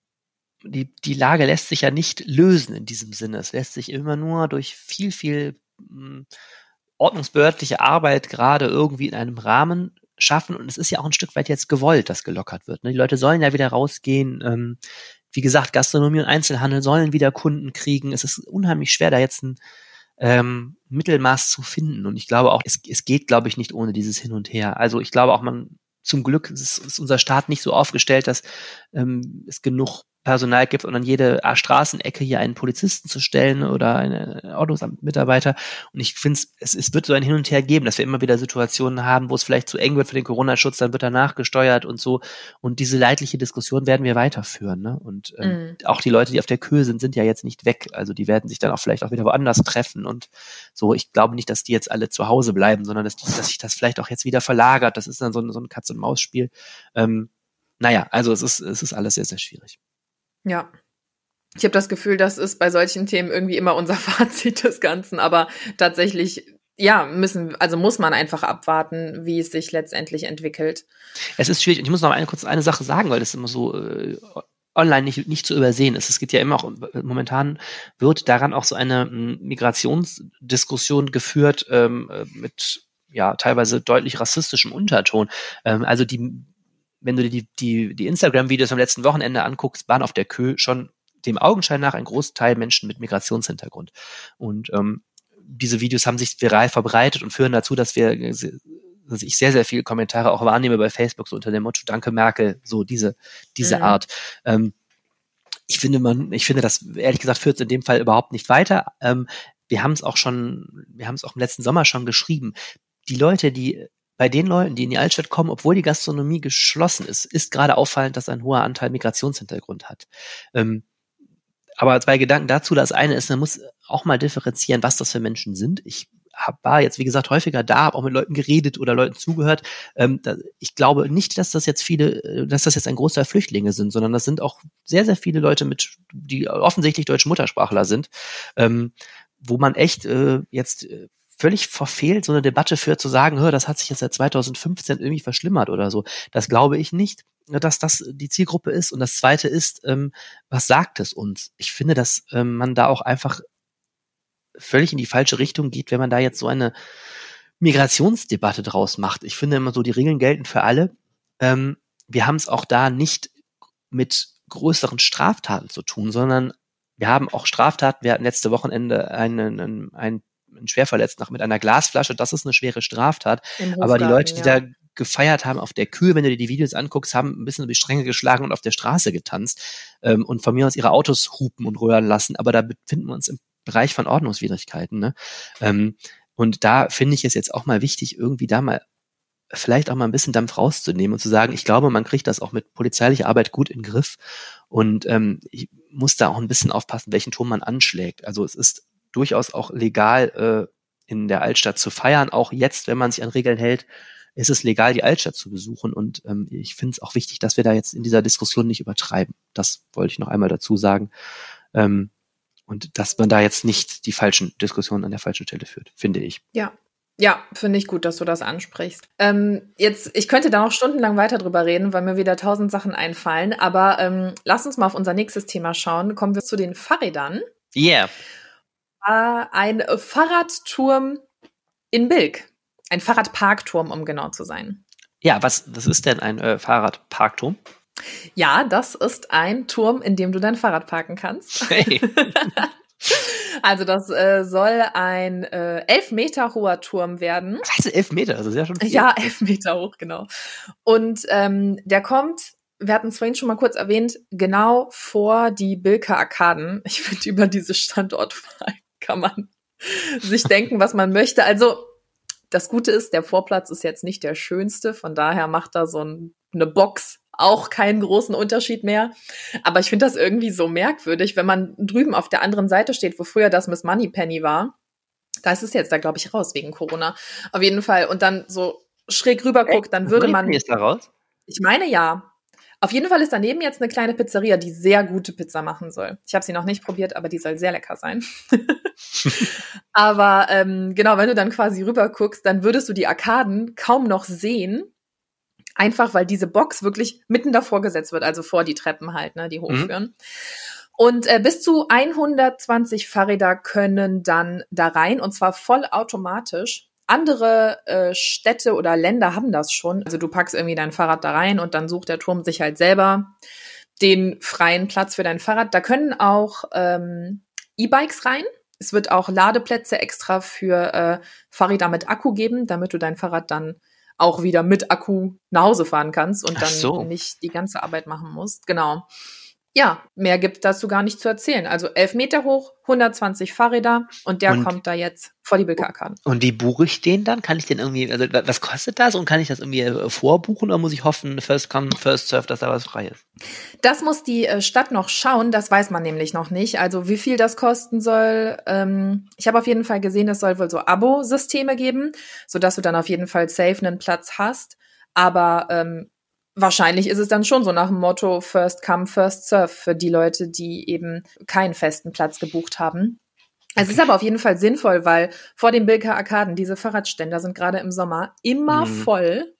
Speaker 1: die, die Lage lässt sich ja nicht lösen in diesem Sinne. Es lässt sich immer nur durch viel, viel mh, hm, ordnungsbehördliche Arbeit gerade irgendwie in einem Rahmen schaffen. Und es ist ja auch ein Stück weit jetzt gewollt, dass gelockert wird. Ne? Die Leute sollen ja wieder rausgehen. Ähm, wie gesagt, Gastronomie und Einzelhandel sollen wieder Kunden kriegen. Es ist unheimlich schwer, da jetzt ein ähm, Mittelmaß zu finden. Und ich glaube auch, es, es geht, glaube ich, nicht ohne dieses Hin und Her. Also ich glaube auch, man zum Glück ist, ist unser Staat nicht so aufgestellt, dass ähm, es genug Personal gibt und an jede Straßenecke hier einen Polizisten zu stellen oder einen Autosamtmitarbeiter. Und ich finde, es, es wird so ein Hin und Her geben, dass wir immer wieder Situationen haben, wo es vielleicht zu eng wird für den Corona-Schutz, dann wird danach gesteuert und so. Und diese leidliche Diskussion werden wir weiterführen. Ne? Und ähm, mhm. auch die Leute, die auf der Kühe sind, sind ja jetzt nicht weg. Also die werden sich dann auch vielleicht auch wieder woanders treffen. Und so, ich glaube nicht, dass die jetzt alle zu Hause bleiben, sondern dass, dass sich das vielleicht auch jetzt wieder verlagert. Das ist dann so, so ein Katz-und-Maus-Spiel. Ähm, naja, also es ist, es ist alles sehr, sehr schwierig.
Speaker 2: Ja. Ich habe das Gefühl, das ist bei solchen Themen irgendwie immer unser Fazit des Ganzen, aber tatsächlich ja, müssen, also muss man einfach abwarten, wie es sich letztendlich entwickelt.
Speaker 1: Es ist schwierig. Und ich muss noch eine, kurz eine Sache sagen, weil das immer so äh, online nicht, nicht zu übersehen ist. Es gibt ja immer auch, momentan wird daran auch so eine hm, Migrationsdiskussion geführt ähm, äh, mit ja teilweise deutlich rassistischem Unterton. Ähm, also die wenn du dir die, die, die Instagram-Videos am letzten Wochenende anguckst, waren auf der Kö schon dem Augenschein nach ein Großteil Menschen mit Migrationshintergrund. Und ähm, diese Videos haben sich viral verbreitet und führen dazu, dass wir dass ich sehr, sehr viele Kommentare auch wahrnehme bei Facebook, so unter dem Motto, danke Merkel, so diese, diese mhm. Art. Ähm, ich finde man, ich finde das, ehrlich gesagt, führt es in dem Fall überhaupt nicht weiter. Ähm, wir haben es auch schon, wir haben es auch im letzten Sommer schon geschrieben. Die Leute, die bei den Leuten, die in die Altstadt kommen, obwohl die Gastronomie geschlossen ist, ist gerade auffallend, dass ein hoher Anteil Migrationshintergrund hat. Ähm, aber zwei Gedanken dazu. Das eine ist, man muss auch mal differenzieren, was das für Menschen sind. Ich hab, war jetzt, wie gesagt, häufiger da, habe auch mit Leuten geredet oder Leuten zugehört. Ähm, da, ich glaube nicht, dass das jetzt viele, äh, dass das jetzt ein großer Flüchtlinge sind, sondern das sind auch sehr, sehr viele Leute mit, die offensichtlich deutsche Muttersprachler sind, ähm, wo man echt äh, jetzt äh, völlig verfehlt so eine Debatte führt, zu sagen, hör, das hat sich jetzt seit 2015 irgendwie verschlimmert oder so. Das glaube ich nicht, dass das die Zielgruppe ist. Und das Zweite ist, ähm, was sagt es uns? Ich finde, dass ähm, man da auch einfach völlig in die falsche Richtung geht, wenn man da jetzt so eine Migrationsdebatte draus macht. Ich finde immer so, die Regeln gelten für alle. Ähm, wir haben es auch da nicht mit größeren Straftaten zu tun, sondern wir haben auch Straftaten. Wir hatten letzte Wochenende einen, einen, einen einen Schwerverletzten mit einer Glasflasche, das ist eine schwere Straftat. Aber die Leute, die ja. da gefeiert haben auf der Kühe, wenn du dir die Videos anguckst, haben ein bisschen über die Stränge geschlagen und auf der Straße getanzt ähm, und von mir aus ihre Autos hupen und röhren lassen. Aber da befinden wir uns im Bereich von Ordnungswidrigkeiten. Ne? Ähm, und da finde ich es jetzt auch mal wichtig, irgendwie da mal vielleicht auch mal ein bisschen Dampf rauszunehmen und zu sagen, ich glaube, man kriegt das auch mit polizeilicher Arbeit gut in den Griff. Und ähm, ich muss da auch ein bisschen aufpassen, welchen Ton man anschlägt. Also es ist durchaus auch legal äh, in der Altstadt zu feiern. Auch jetzt, wenn man sich an Regeln hält, ist es legal, die Altstadt zu besuchen. Und ähm, ich finde es auch wichtig, dass wir da jetzt in dieser Diskussion nicht übertreiben. Das wollte ich noch einmal dazu sagen. Ähm, und dass man da jetzt nicht die falschen Diskussionen an der falschen Stelle führt, finde ich.
Speaker 2: Ja, ja, finde ich gut, dass du das ansprichst. Ähm, jetzt, ich könnte da noch stundenlang weiter drüber reden, weil mir wieder tausend Sachen einfallen. Aber ähm, lass uns mal auf unser nächstes Thema schauen. Kommen wir zu den Fahrrädern.
Speaker 1: Yeah
Speaker 2: ein Fahrradturm in Bilk. Ein Fahrradparkturm, um genau zu sein.
Speaker 1: Ja, was, was ist denn ein äh, Fahrradparkturm?
Speaker 2: Ja, das ist ein Turm, in dem du dein Fahrrad parken kannst. Hey. also das äh, soll ein äh, elf Meter hoher Turm werden.
Speaker 1: Was elf Meter? Also
Speaker 2: sehr
Speaker 1: schon
Speaker 2: viel. Ja, elf Meter hoch, genau. Und ähm, der kommt wir hatten es vorhin schon mal kurz erwähnt, genau vor die Bilker Arkaden. Ich finde, über diese Standortwahl kann man sich denken, was man möchte. Also das Gute ist, der Vorplatz ist jetzt nicht der schönste, von daher macht da so ein, eine Box auch keinen großen Unterschied mehr. Aber ich finde das irgendwie so merkwürdig, wenn man drüben auf der anderen Seite steht, wo früher das Miss Moneypenny war. Da ist es jetzt da, glaube ich, raus wegen Corona. Auf jeden Fall. Und dann so schräg rüber guckt, dann würde man.
Speaker 1: Ist da raus?
Speaker 2: Ich meine ja. Auf jeden Fall ist daneben jetzt eine kleine Pizzeria, die sehr gute Pizza machen soll. Ich habe sie noch nicht probiert, aber die soll sehr lecker sein. aber ähm, genau, wenn du dann quasi rüber guckst, dann würdest du die Arkaden kaum noch sehen. Einfach weil diese Box wirklich mitten davor gesetzt wird, also vor die Treppen halt, ne, die mhm. hochführen. Mhm. Und äh, bis zu 120 Fahrräder können dann da rein und zwar vollautomatisch. Andere äh, Städte oder Länder haben das schon. Also du packst irgendwie dein Fahrrad da rein und dann sucht der Turm sich halt selber den freien Platz für dein Fahrrad. Da können auch ähm, E-Bikes rein. Es wird auch Ladeplätze extra für äh, Fahrräder mit Akku geben, damit du dein Fahrrad dann auch wieder mit Akku nach Hause fahren kannst und dann so. nicht die ganze Arbeit machen musst. Genau ja, mehr gibt dazu gar nicht zu erzählen. Also elf Meter hoch, 120 Fahrräder und der und, kommt da jetzt vor die Bilkerarkaden.
Speaker 1: Und wie buche ich den dann? Kann ich den irgendwie, also was kostet das und kann ich das irgendwie äh, vorbuchen oder muss ich hoffen, first come, first serve, dass da was frei ist?
Speaker 2: Das muss die äh, Stadt noch schauen, das weiß man nämlich noch nicht. Also wie viel das kosten soll. Ähm, ich habe auf jeden Fall gesehen, es soll wohl so Abo-Systeme geben, sodass du dann auf jeden Fall safe einen Platz hast. Aber ähm, wahrscheinlich ist es dann schon so nach dem Motto First Come, First Serve für die Leute, die eben keinen festen Platz gebucht haben. Es ist aber auf jeden Fall sinnvoll, weil vor den Bilker Arkaden diese Fahrradständer sind gerade im Sommer immer mhm. voll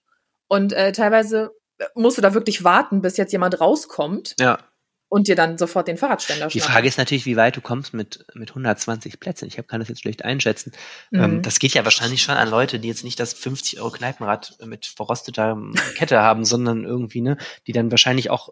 Speaker 2: und äh, teilweise musst du da wirklich warten, bis jetzt jemand rauskommt.
Speaker 1: Ja
Speaker 2: und dir dann sofort den Fahrradständer
Speaker 1: Die Frage ist natürlich, wie weit du kommst mit, mit 120 Plätzen. Ich hab, kann das jetzt schlecht einschätzen. Ähm, mhm. Ähm, das geht ja wahrscheinlich schon an Leute, die jetzt nicht das 50 Euro Kneipenrad mit verrosteter Kette haben, sondern irgendwie, ne, die dann wahrscheinlich auch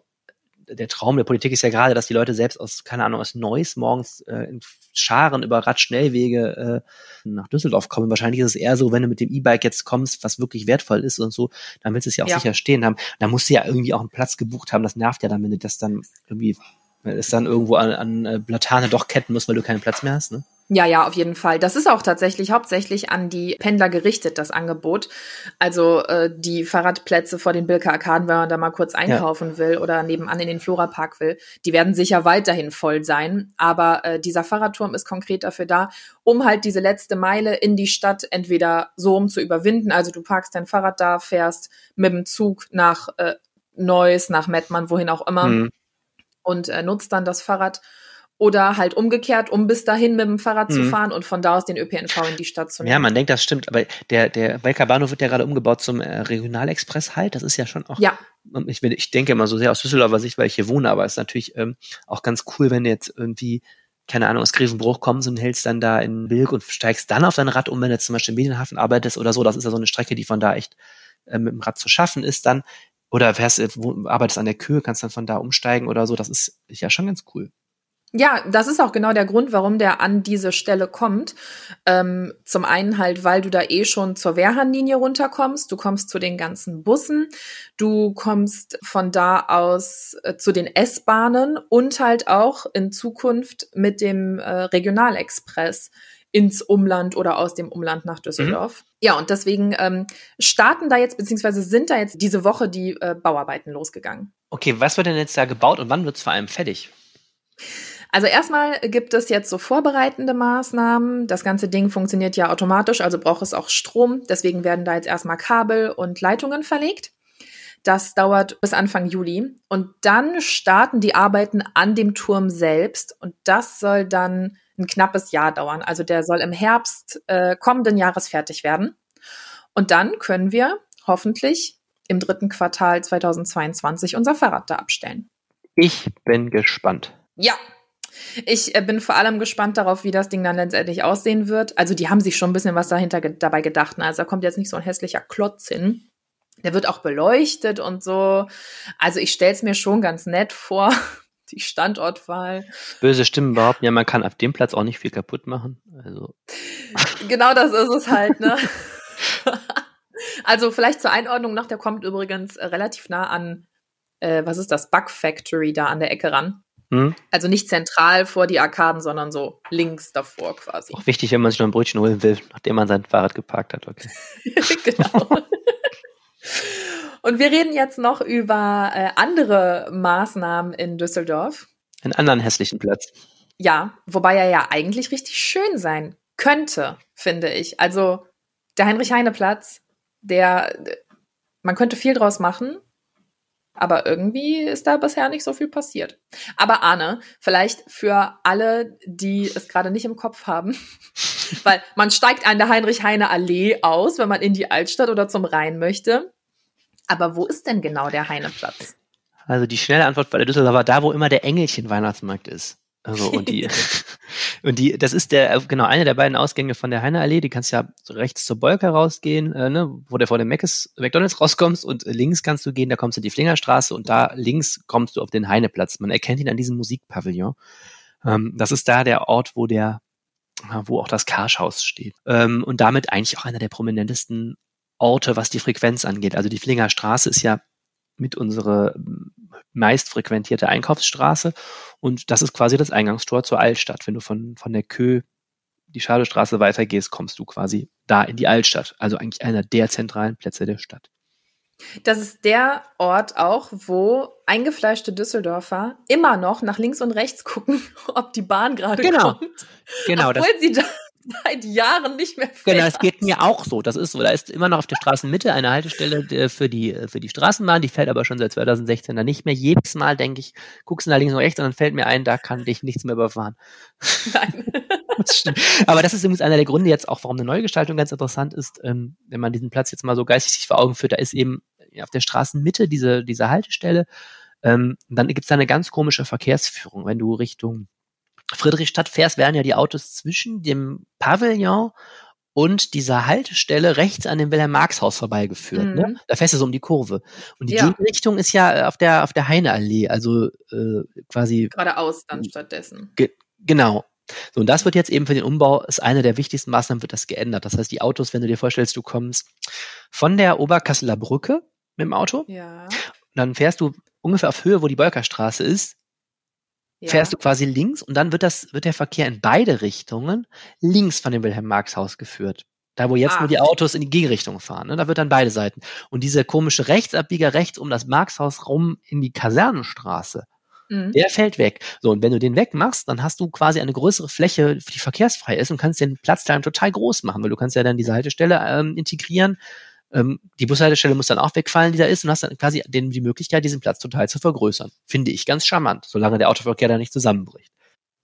Speaker 1: der Traum der Politik ist ja gerade, dass die Leute selbst aus, keine Ahnung, aus Neuss morgens äh, in Scharen über Radschnellwege äh, nach Düsseldorf kommen. Wahrscheinlich ist es eher so, wenn du mit dem E-Bike jetzt kommst, was wirklich wertvoll ist und so, dann willst du es ja auch ja. sicher stehen haben. Da musst du ja irgendwie auch einen Platz gebucht haben. Das nervt ja dann, wenn du das dann irgendwie, es dann irgendwo an, an äh, Platane doch ketten musst, weil du keinen Platz mehr hast, ne?
Speaker 2: Ja, ja, auf jeden Fall. Das ist auch tatsächlich hauptsächlich an die Pendler gerichtet, das Angebot. Also äh, die Fahrradplätze vor den Bilker Arkaden, wenn man da mal kurz einkaufen ja. will oder nebenan in den Flora Park will, die werden sicher weiterhin voll sein. Aber äh, dieser Fahrradturm ist konkret dafür da, um halt diese letzte Meile in die Stadt entweder so um zu überwinden. Also du parkst dein Fahrrad da, fährst mit dem Zug nach äh, Neuss, nach Mettmann, wohin auch immer mhm. und äh, nutzt dann das Fahrrad oder halt umgekehrt, um bis dahin mit dem Fahrrad mhm. zu fahren und von da aus den ÖPNV in die Stadt zu nehmen.
Speaker 1: Ja, man denkt, das stimmt, aber der, der Welker Bahnhof wird ja gerade umgebaut zum äh, Regionalexpress halt. Das ist ja schon auch.
Speaker 2: Ja.
Speaker 1: Ich, ich denke immer so sehr aus Düsseldorfer Sicht, weil ich hier wohne, aber es ist natürlich ähm, auch ganz cool, wenn jetzt irgendwie, keine Ahnung, aus Grevenbruch kommst und hältst dann da in Wilk und steigst dann auf dein Rad um, wenn du zum Beispiel im Medienhafen arbeitest oder so. Das ist ja so eine Strecke, die von da echt äh, mit dem Rad zu schaffen ist dann. Oder fährst, wo, arbeitest an der Kühe, kannst dann von da umsteigen oder so. Das ist ja schon ganz cool.
Speaker 2: Ja, das ist auch genau der Grund, warum der an diese Stelle kommt. Ähm, zum einen halt, weil du da eh schon zur Wehrhahnlinie runterkommst. Du kommst zu den ganzen Bussen. Du kommst von da aus äh, zu den S-Bahnen und halt auch in Zukunft mit dem äh, Regionalexpress ins Umland oder aus dem Umland nach Düsseldorf. Mhm. Ja, und deswegen ähm, starten da jetzt, beziehungsweise sind da jetzt diese Woche die äh, Bauarbeiten losgegangen.
Speaker 1: Okay, was wird denn jetzt da gebaut und wann wird es vor allem fertig?
Speaker 2: Also erstmal gibt es jetzt so vorbereitende Maßnahmen. Das ganze Ding funktioniert ja automatisch, also braucht es auch Strom. Deswegen werden da jetzt erstmal Kabel und Leitungen verlegt. Das dauert bis Anfang Juli. Und dann starten die Arbeiten an dem Turm selbst. Und das soll dann ein knappes Jahr dauern. Also der soll im Herbst äh, kommenden Jahres fertig werden. Und dann können wir hoffentlich im dritten Quartal 2022 unser Fahrrad da abstellen.
Speaker 1: Ich bin gespannt.
Speaker 2: Ja, ich äh, bin vor allem gespannt darauf, wie das Ding dann letztendlich aussehen wird. Also die haben sich schon ein bisschen was dahinter ge dabei gedacht. Ne? Also da kommt jetzt nicht so ein hässlicher Klotz hin. Der wird auch beleuchtet und so. Also ich stelle es mir schon ganz nett vor, die Standortwahl.
Speaker 1: Böse Stimmen behaupten ja, man kann auf dem Platz auch nicht viel kaputt machen. Also.
Speaker 2: Genau das ist es halt, ne? also vielleicht zur Einordnung noch, der kommt übrigens relativ nah an, äh, was ist das, Bug Factory da an der Ecke ran. Hm? Also nicht zentral vor die Arkaden, sondern so links davor quasi.
Speaker 1: Auch wichtig, wenn man sich noch ein Brötchen holen will, nachdem man sein Fahrrad geparkt hat. Okay. genau.
Speaker 2: Und wir reden jetzt noch über äh, andere Maßnahmen in Düsseldorf.
Speaker 1: Einen anderen hässlichen Platz.
Speaker 2: Ja, wobei er ja eigentlich richtig schön sein könnte, finde ich. Also der Heinrich-Heine-Platz, der, man könnte viel draus machen, aber irgendwie ist da bisher nicht so viel passiert. Aber Arne, vielleicht für alle, die es gerade nicht im Kopf haben, weil man steigt an der Heinrich-Heine-Allee aus, wenn man in die Altstadt oder zum Rhein möchte. Aber wo ist denn genau der Heineplatz?
Speaker 1: Also die schnelle Antwort bei der Düsseldorfer da, wo immer der Engelchen-Weihnachtsmarkt ist. Also und die und die, das ist der genau eine der beiden Ausgänge von der Heineallee. Die kannst ja so rechts zur Bolker rausgehen, äh, ne, wo du vor dem Mc's, McDonald's rauskommst und links kannst du gehen, da kommst du in die Flingerstraße und da links kommst du auf den Heineplatz. Man erkennt ihn an diesem Musikpavillon. Ähm, das ist da der Ort, wo der, wo auch das Karschhaus steht ähm, und damit eigentlich auch einer der prominentesten Orte, was die Frequenz angeht. Also die Flingerstraße ist ja mit unserer meist frequentierte Einkaufsstraße. Und das ist quasi das Eingangstor zur Altstadt. Wenn du von, von der Kö die Schadestraße weitergehst, kommst du quasi da in die Altstadt. Also eigentlich einer der zentralen Plätze der Stadt.
Speaker 2: Das ist der Ort auch, wo eingefleischte Düsseldorfer immer noch nach links und rechts gucken, ob die Bahn gerade
Speaker 1: genau.
Speaker 2: kommt.
Speaker 1: Genau.
Speaker 2: Obwohl sie da seit Jahren nicht mehr
Speaker 1: fährt. Genau, das geht mir auch so. Das ist so. Da ist immer noch auf der Straßenmitte eine Haltestelle für die, für die Straßenbahn. Die fährt aber schon seit 2016 da nicht mehr. Jedes Mal denke ich, guckst du nach links und rechts und dann fällt mir ein, da kann dich nichts mehr überfahren. Nein. das aber das ist übrigens einer der Gründe jetzt auch, warum eine Neugestaltung ganz interessant ist, ähm, wenn man diesen Platz jetzt mal so geistig sich vor Augen führt. Da ist eben auf der Straßenmitte diese, diese Haltestelle. Ähm, dann gibt es da eine ganz komische Verkehrsführung, wenn du Richtung Friedrichstadt fährst, werden ja die Autos zwischen dem Pavillon und dieser Haltestelle rechts an dem Wilhelm-Marx-Haus vorbeigeführt. Ne? Mhm. Ne? Da fährst du so um die Kurve. Und die ja. Gegenrichtung ist ja äh, auf der, auf der Heineallee, also äh, quasi.
Speaker 2: Geradeaus dann stattdessen.
Speaker 1: Ge genau. So, und das wird jetzt eben für den Umbau, ist eine der wichtigsten Maßnahmen, wird das geändert. Das heißt, die Autos, wenn du dir vorstellst, du kommst von der Oberkasseler Brücke mit dem Auto,
Speaker 2: ja.
Speaker 1: und dann fährst du ungefähr auf Höhe, wo die Bolkerstraße ist, ja. fährst du quasi links und dann wird das, wird der Verkehr in beide Richtungen links von dem Wilhelm-Marx-Haus geführt. Da, wo jetzt Ach. nur die Autos in die Gegenrichtung fahren. Ne? Da wird dann beide Seiten. Und dieser komische Rechtsabbieger rechts um das Marx-Haus rum in die Kasernenstraße, mhm. der fällt weg. So, und wenn du den wegmachst, dann hast du quasi eine größere Fläche, die verkehrsfrei ist und kannst den Platz dann total groß machen, weil du kannst ja dann diese Haltestelle ähm, integrieren ähm, die Bushaltestelle muss dann auch wegfallen, die da ist, und hast dann quasi den, die Möglichkeit, diesen Platz total zu vergrößern. Finde ich ganz charmant, solange der Autoverkehr da nicht zusammenbricht.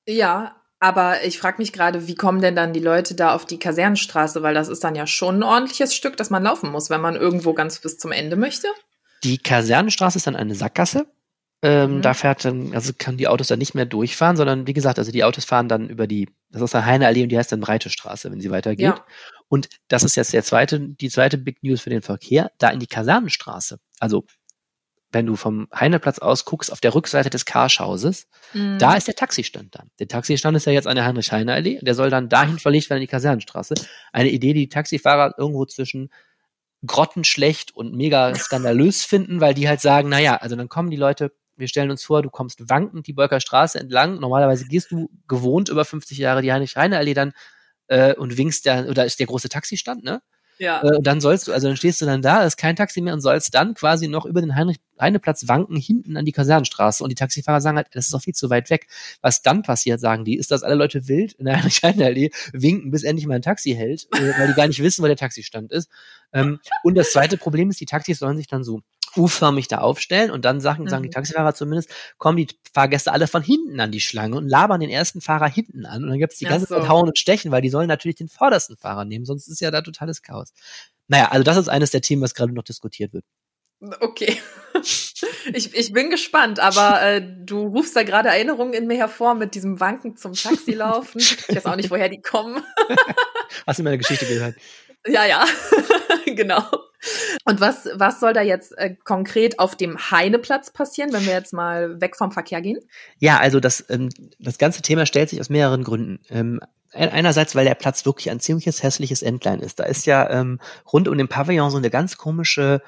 Speaker 2: Ja, aber ich frage mich gerade, wie kommen denn dann die Leute da auf die Kasernenstraße? Weil das ist dann ja schon ein ordentliches Stück, das man laufen muss, wenn man irgendwo ganz bis zum Ende möchte.
Speaker 1: Die Kasernenstraße ist dann eine Sackgasse. Ähm, mhm. Da fährt dann, also kann die Autos dann nicht mehr durchfahren, sondern wie gesagt, also die Autos fahren dann über die, das ist eine Heineallee und die heißt dann Breite Straße, wenn sie weitergeht. Ja. Und das ist jetzt der zweite, die zweite Big News für den Verkehr, da in die Kasernenstraße. Also wenn du vom Heineplatz aus guckst, auf der Rückseite des Karschhauses, mhm. da ist der Taxistand dann. Der Taxistand ist ja jetzt an der Heinrich-Heine-Allee, der soll dann dahin verlegt werden in die Kasernenstraße. Eine Idee, die die Taxifahrer irgendwo zwischen grottenschlecht und mega skandalös finden, weil die halt sagen, naja, also dann kommen die Leute, wir stellen uns vor, du kommst wankend die Bolker Straße entlang, normalerweise gehst du gewohnt über 50 Jahre die Heinrich-Heine-Allee dann äh, und winkst der, oder ist der große Taxistand, ne? Ja. Äh, und dann sollst du, also dann stehst du dann da, ist kein Taxi mehr und sollst dann quasi noch über den Heinrich Heineplatz wanken hinten an die Kasernenstraße und die Taxifahrer sagen halt, das ist doch viel zu weit weg. Was dann passiert, sagen die, ist, dass alle Leute wild in der Heinrich Allee winken, bis endlich mal ein Taxi hält, äh, weil die gar nicht wissen, wo der Taxistand ist. Ähm, und das zweite Problem ist, die Taxis sollen sich dann so U-förmig da aufstellen und dann sagen, sagen die mhm. Taxifahrer zumindest, kommen die Fahrgäste alle von hinten an die Schlange und labern den ersten Fahrer hinten an und dann gibt's die ganze so. Zeit Hauen und Stechen, weil die sollen natürlich den vordersten Fahrer nehmen, sonst ist ja da totales Chaos. Naja, also das ist eines der Themen, was gerade noch diskutiert wird.
Speaker 2: Okay. Ich, ich bin gespannt, aber äh, du rufst da gerade Erinnerungen in mir hervor mit diesem Wanken zum Taxi laufen. Ich weiß auch nicht, woher die kommen.
Speaker 1: Hast du meine Geschichte gehört?
Speaker 2: Ja, ja, genau. Und was, was soll da jetzt äh, konkret auf dem Heineplatz passieren, wenn wir jetzt mal weg vom Verkehr gehen?
Speaker 1: Ja, also das, ähm, das ganze Thema stellt sich aus mehreren Gründen. Ähm, einerseits, weil der Platz wirklich ein ziemliches hässliches Endline ist. Da ist ja ähm, rund um den Pavillon so eine ganz komische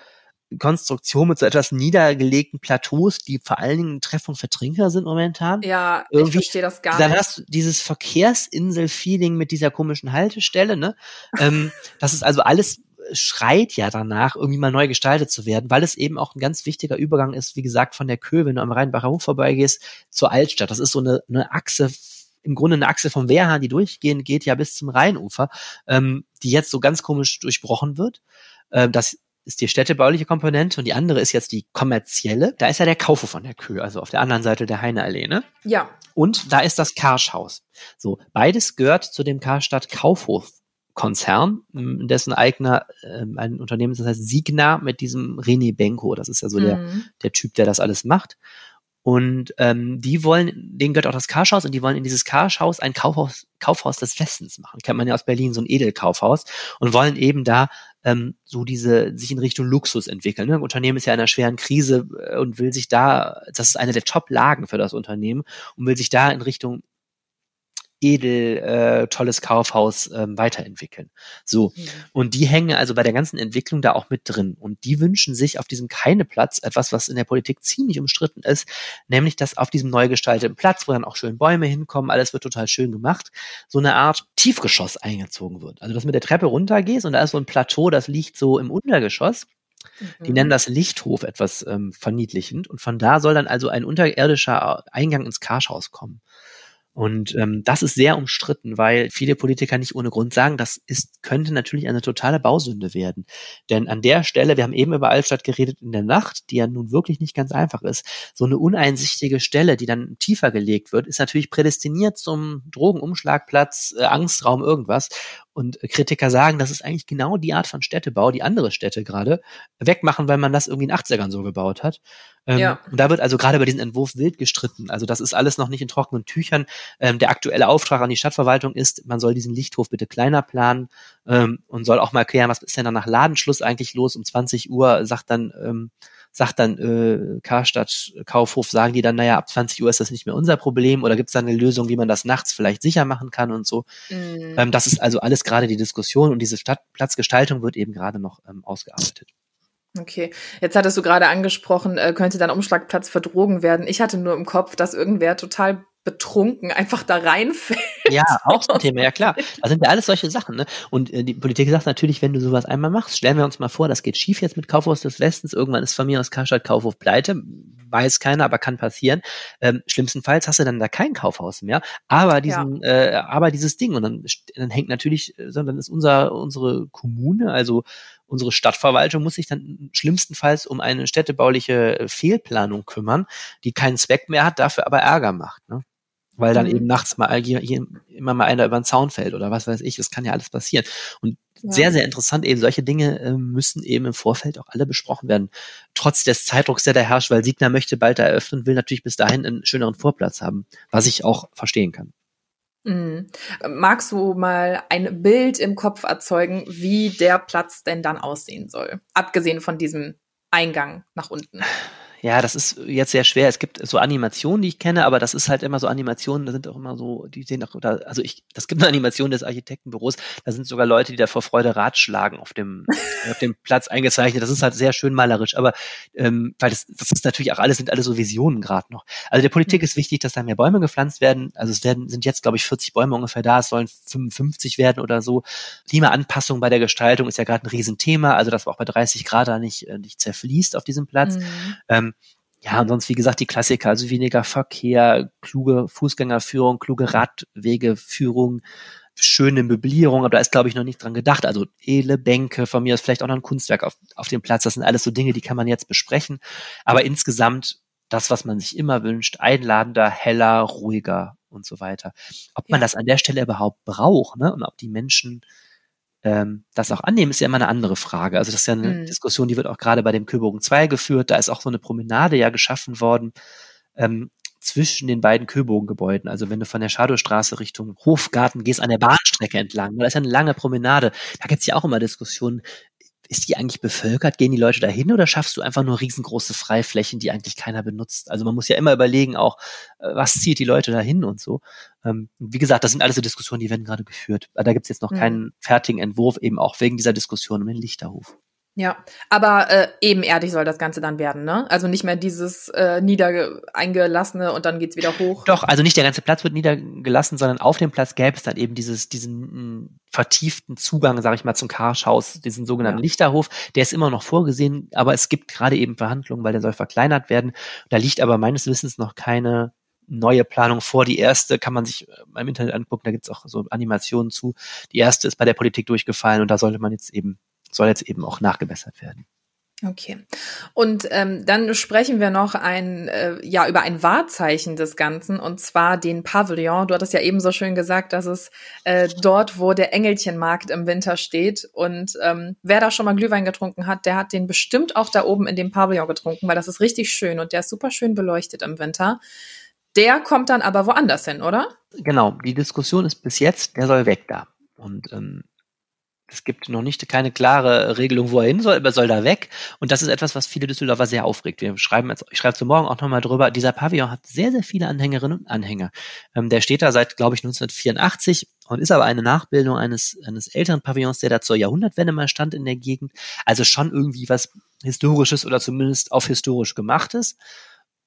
Speaker 1: Konstruktion mit so etwas niedergelegten Plateaus, die vor allen Dingen Treffung für Trinker sind momentan.
Speaker 2: Ja, Irgendwie, ich verstehe das gar
Speaker 1: dann nicht. Dann hast du dieses Verkehrsinsel-Feeling mit dieser komischen Haltestelle, ne? ähm, das ist also alles schreit ja danach, irgendwie mal neu gestaltet zu werden, weil es eben auch ein ganz wichtiger Übergang ist, wie gesagt, von der Köhe, wenn du am Rheinbacher Hof vorbeigehst, zur Altstadt. Das ist so eine, eine Achse im Grunde eine Achse vom Wehrhahn, die durchgehend geht ja bis zum Rheinufer, ähm, die jetzt so ganz komisch durchbrochen wird. Ähm, das ist die städtebauliche Komponente und die andere ist jetzt die kommerzielle. Da ist ja der Kaufhof von der Kühe, also auf der anderen Seite der Heineallee, ne?
Speaker 2: Ja.
Speaker 1: Und da ist das Karschhaus. So, beides gehört zu dem Karstadt Kaufhof Konzern, dessen Eigner äh, ein Unternehmen ist, das heißt Signa mit diesem René Benko. Das ist ja so mhm. der, der Typ, der das alles macht. Und ähm, die wollen, denen gehört auch das Karschhaus und die wollen in dieses Karschhaus ein Kaufhaus, Kaufhaus des Westens machen. Kennt man ja aus Berlin, so ein Edelkaufhaus und wollen eben da ähm, so diese sich in Richtung Luxus entwickeln. Ne? Ein Unternehmen ist ja in einer schweren Krise äh, und will sich da, das ist eine der Top-Lagen für das Unternehmen und will sich da in Richtung edel, äh, tolles Kaufhaus ähm, weiterentwickeln. So. Mhm. Und die hängen also bei der ganzen Entwicklung da auch mit drin. Und die wünschen sich auf diesem Keine-Platz etwas, was in der Politik ziemlich umstritten ist, nämlich dass auf diesem neu gestalteten Platz, wo dann auch schön Bäume hinkommen, alles wird total schön gemacht, so eine Art Tiefgeschoss eingezogen wird. Also dass mit der Treppe runtergehst und da ist so ein Plateau, das liegt so im Untergeschoss. Die nennen mhm. das Lichthof etwas ähm, verniedlichend. Und von da soll dann also ein unterirdischer Eingang ins Karschhaus kommen. Und ähm, das ist sehr umstritten, weil viele Politiker nicht ohne Grund sagen, das ist, könnte natürlich eine totale Bausünde werden. Denn an der Stelle, wir haben eben über Altstadt geredet in der Nacht, die ja nun wirklich nicht ganz einfach ist, so eine uneinsichtige Stelle, die dann tiefer gelegt wird, ist natürlich prädestiniert zum Drogenumschlagplatz, äh, Angstraum, irgendwas. Und Kritiker sagen, das ist eigentlich genau die Art von Städtebau, die andere Städte gerade wegmachen, weil man das irgendwie in 80ern so gebaut hat. Ähm, ja. Und da wird also gerade bei diesem Entwurf wild gestritten. Also das ist alles noch nicht in trockenen Tüchern. Ähm, der aktuelle Auftrag an die Stadtverwaltung ist, man soll diesen Lichthof bitte kleiner planen ähm, und soll auch mal klären, was ist denn dann nach Ladenschluss eigentlich los? Um 20 Uhr sagt dann ähm, sagt dann äh, Karstadt Kaufhof, sagen die dann, naja, ab 20 Uhr ist das nicht mehr unser Problem oder gibt es da eine Lösung, wie man das nachts vielleicht sicher machen kann und so. Mhm. Ähm, das ist also alles gerade die Diskussion und diese Stadtplatzgestaltung wird eben gerade noch ähm, ausgearbeitet.
Speaker 2: Okay, jetzt hattest du gerade angesprochen, äh, könnte dann Umschlagplatz für Drogen werden. Ich hatte nur im Kopf, dass irgendwer total betrunken einfach da reinfällt.
Speaker 1: Ja, auch so ein Thema, ja klar. Das sind ja alles solche Sachen. Ne? Und äh, die Politik sagt natürlich, wenn du sowas einmal machst, stellen wir uns mal vor, das geht schief jetzt mit Kaufhaus des Westens, irgendwann ist von mir aus Karstadt Kaufhof pleite, weiß keiner, aber kann passieren. Ähm, schlimmstenfalls hast du dann da kein Kaufhaus mehr, aber diesen, ja. äh, aber dieses Ding und dann, dann hängt natürlich, äh, sondern ist unser unsere Kommune, also unsere Stadtverwaltung muss sich dann schlimmstenfalls um eine städtebauliche Fehlplanung kümmern, die keinen Zweck mehr hat, dafür aber Ärger macht. Ne? Weil dann mhm. eben nachts mal immer mal einer über den Zaun fällt oder was weiß ich. Das kann ja alles passieren. Und ja. sehr, sehr interessant, eben solche Dinge äh, müssen eben im Vorfeld auch alle besprochen werden. Trotz des Zeitdrucks, der da herrscht, weil Siegner möchte bald eröffnen, will natürlich bis dahin einen schöneren Vorplatz haben, was ich auch verstehen kann.
Speaker 2: Mhm. Magst du mal ein Bild im Kopf erzeugen, wie der Platz denn dann aussehen soll? Abgesehen von diesem Eingang nach unten.
Speaker 1: Ja, das ist jetzt sehr schwer. Es gibt so Animationen, die ich kenne, aber das ist halt immer so Animationen, da sind auch immer so, die sehen auch, da, also ich, das gibt eine Animation des Architektenbüros, da sind sogar Leute, die da vor Freude Ratschlagen auf dem, auf dem Platz eingezeichnet. Das ist halt sehr schön malerisch, aber ähm, weil das, das ist natürlich auch alles, sind alles so Visionen gerade noch. Also der Politik mhm. ist wichtig, dass da mehr Bäume gepflanzt werden. Also es werden, sind jetzt, glaube ich, 40 Bäume ungefähr da, es sollen 55 werden oder so. Klimaanpassung bei der Gestaltung ist ja gerade ein Riesenthema, also dass wir auch bei 30 Grad da nicht, äh, nicht zerfließt auf diesem Platz. Mhm. Ähm, ja, und sonst, wie gesagt, die Klassiker, also weniger Verkehr, kluge Fußgängerführung, kluge Radwegeführung, schöne Möblierung, aber da ist, glaube ich, noch nicht dran gedacht. Also edle Bänke, von mir ist vielleicht auch noch ein Kunstwerk auf, auf dem Platz. Das sind alles so Dinge, die kann man jetzt besprechen. Aber insgesamt das, was man sich immer wünscht, einladender, heller, ruhiger und so weiter. Ob man ja. das an der Stelle überhaupt braucht, ne? Und ob die Menschen ähm, das auch annehmen, ist ja immer eine andere Frage. Also das ist ja eine mhm. Diskussion, die wird auch gerade bei dem Köbogen 2 geführt. Da ist auch so eine Promenade ja geschaffen worden ähm, zwischen den beiden Köbogengebäuden. Also wenn du von der Schadowstraße Richtung Hofgarten gehst, an der Bahnstrecke entlang, da ist ja eine lange Promenade. Da gibt es ja auch immer Diskussionen, ist die eigentlich bevölkert? Gehen die Leute dahin oder schaffst du einfach nur riesengroße Freiflächen, die eigentlich keiner benutzt? Also man muss ja immer überlegen, auch äh, was zieht die Leute dahin und so. Ähm, wie gesagt, das sind alles so Diskussionen, die werden gerade geführt. Da gibt es jetzt noch mhm. keinen fertigen Entwurf, eben auch wegen dieser Diskussion um den Lichterhof.
Speaker 2: Ja, aber äh, ebenerdig soll das Ganze dann werden, ne? Also nicht mehr dieses äh, niedereingelassene und dann geht's wieder hoch.
Speaker 1: Doch, also nicht der ganze Platz wird niedergelassen, sondern auf dem Platz gäbe es dann eben dieses, diesen mh, hm, vertieften Zugang, sage ich mal, zum Karschhaus, diesen sogenannten ja. Lichterhof. Der ist immer noch vorgesehen, aber es gibt gerade eben Verhandlungen, weil der soll verkleinert werden. Da liegt aber meines Wissens noch keine neue Planung vor. Die erste kann man sich äh, im Internet angucken, da gibt's auch so Animationen zu. Die erste ist bei der Politik durchgefallen und da sollte man jetzt eben soll jetzt eben auch nachgebessert werden.
Speaker 2: Okay. Und ähm, dann sprechen wir noch ein, äh, ja, über ein Wahrzeichen des Ganzen, und zwar den Pavillon. Du hattest ja eben so schön gesagt, dass es äh, dort, wo der Engelchenmarkt im Winter steht. Und ähm, wer da schon mal Glühwein getrunken hat, der hat den bestimmt auch da oben in dem Pavillon getrunken, weil das ist richtig schön und der ist super schön beleuchtet im Winter. Der kommt dann aber woanders hin, oder?
Speaker 1: Genau, die Diskussion ist bis jetzt, der soll weg da. Und ähm, es gibt noch nicht keine klare Regelung, wo er hin soll, aber er soll da weg. Und das ist etwas, was viele Düsseldorfer sehr aufregt. Wir schreiben jetzt, ich schreibe zu morgen auch nochmal drüber. Dieser Pavillon hat sehr, sehr viele Anhängerinnen und Anhänger. Ähm, der steht da seit, glaube ich, 1984 und ist aber eine Nachbildung eines, eines älteren Pavillons, der da zur Jahrhundertwende mal stand in der Gegend. Also schon irgendwie was Historisches oder zumindest auf historisch gemachtes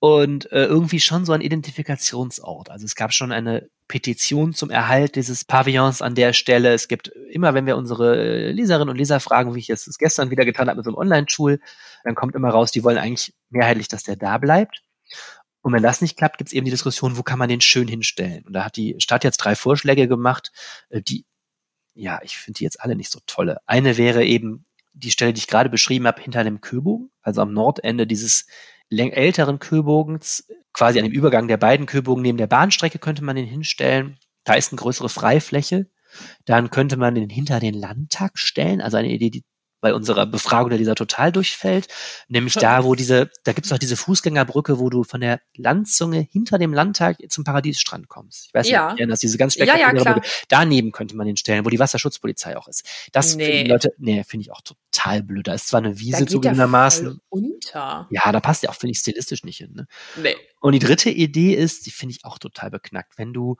Speaker 1: und äh, irgendwie schon so ein Identifikationsort. Also es gab schon eine Petition zum Erhalt dieses Pavillons an der Stelle. Es gibt immer, wenn wir unsere Leserinnen und Leser fragen, wie ich es gestern wieder getan habe mit so einem Online-Schul, dann kommt immer raus, die wollen eigentlich mehrheitlich, dass der da bleibt. Und wenn das nicht klappt, gibt es eben die Diskussion, wo kann man den schön hinstellen? Und da hat die Stadt jetzt drei Vorschläge gemacht, äh, die, ja, ich finde die jetzt alle nicht so tolle. Eine wäre eben die Stelle, die ich gerade beschrieben habe, hinter dem Köbogen, also am Nordende dieses älteren Köbogens, quasi an dem Übergang der beiden Köbogen neben der Bahnstrecke könnte man den hinstellen. Da ist eine größere Freifläche. Dann könnte man den hinter den Landtag stellen, also eine bei unserer Befragung der dieser total durchfällt, nämlich da, wo diese, da gibt es auch diese Fußgängerbrücke, wo du von der Landzunge hinter dem Landtag zum Paradiesstrand kommst. Ich weiß
Speaker 2: ja.
Speaker 1: nicht, dass diese ganz spektakuläre ja, ja, Brücke. Daneben könnte man den stellen, wo die Wasserschutzpolizei auch ist. Das nee. finden Leute, nee, finde ich auch total blöd. Da ist zwar eine Wiese zugegebenermaßen.
Speaker 2: unter.
Speaker 1: Ja, da passt ja auch, finde ich, stilistisch nicht hin. Ne? Nee. Und die dritte Idee ist, die finde ich auch total beknackt, wenn du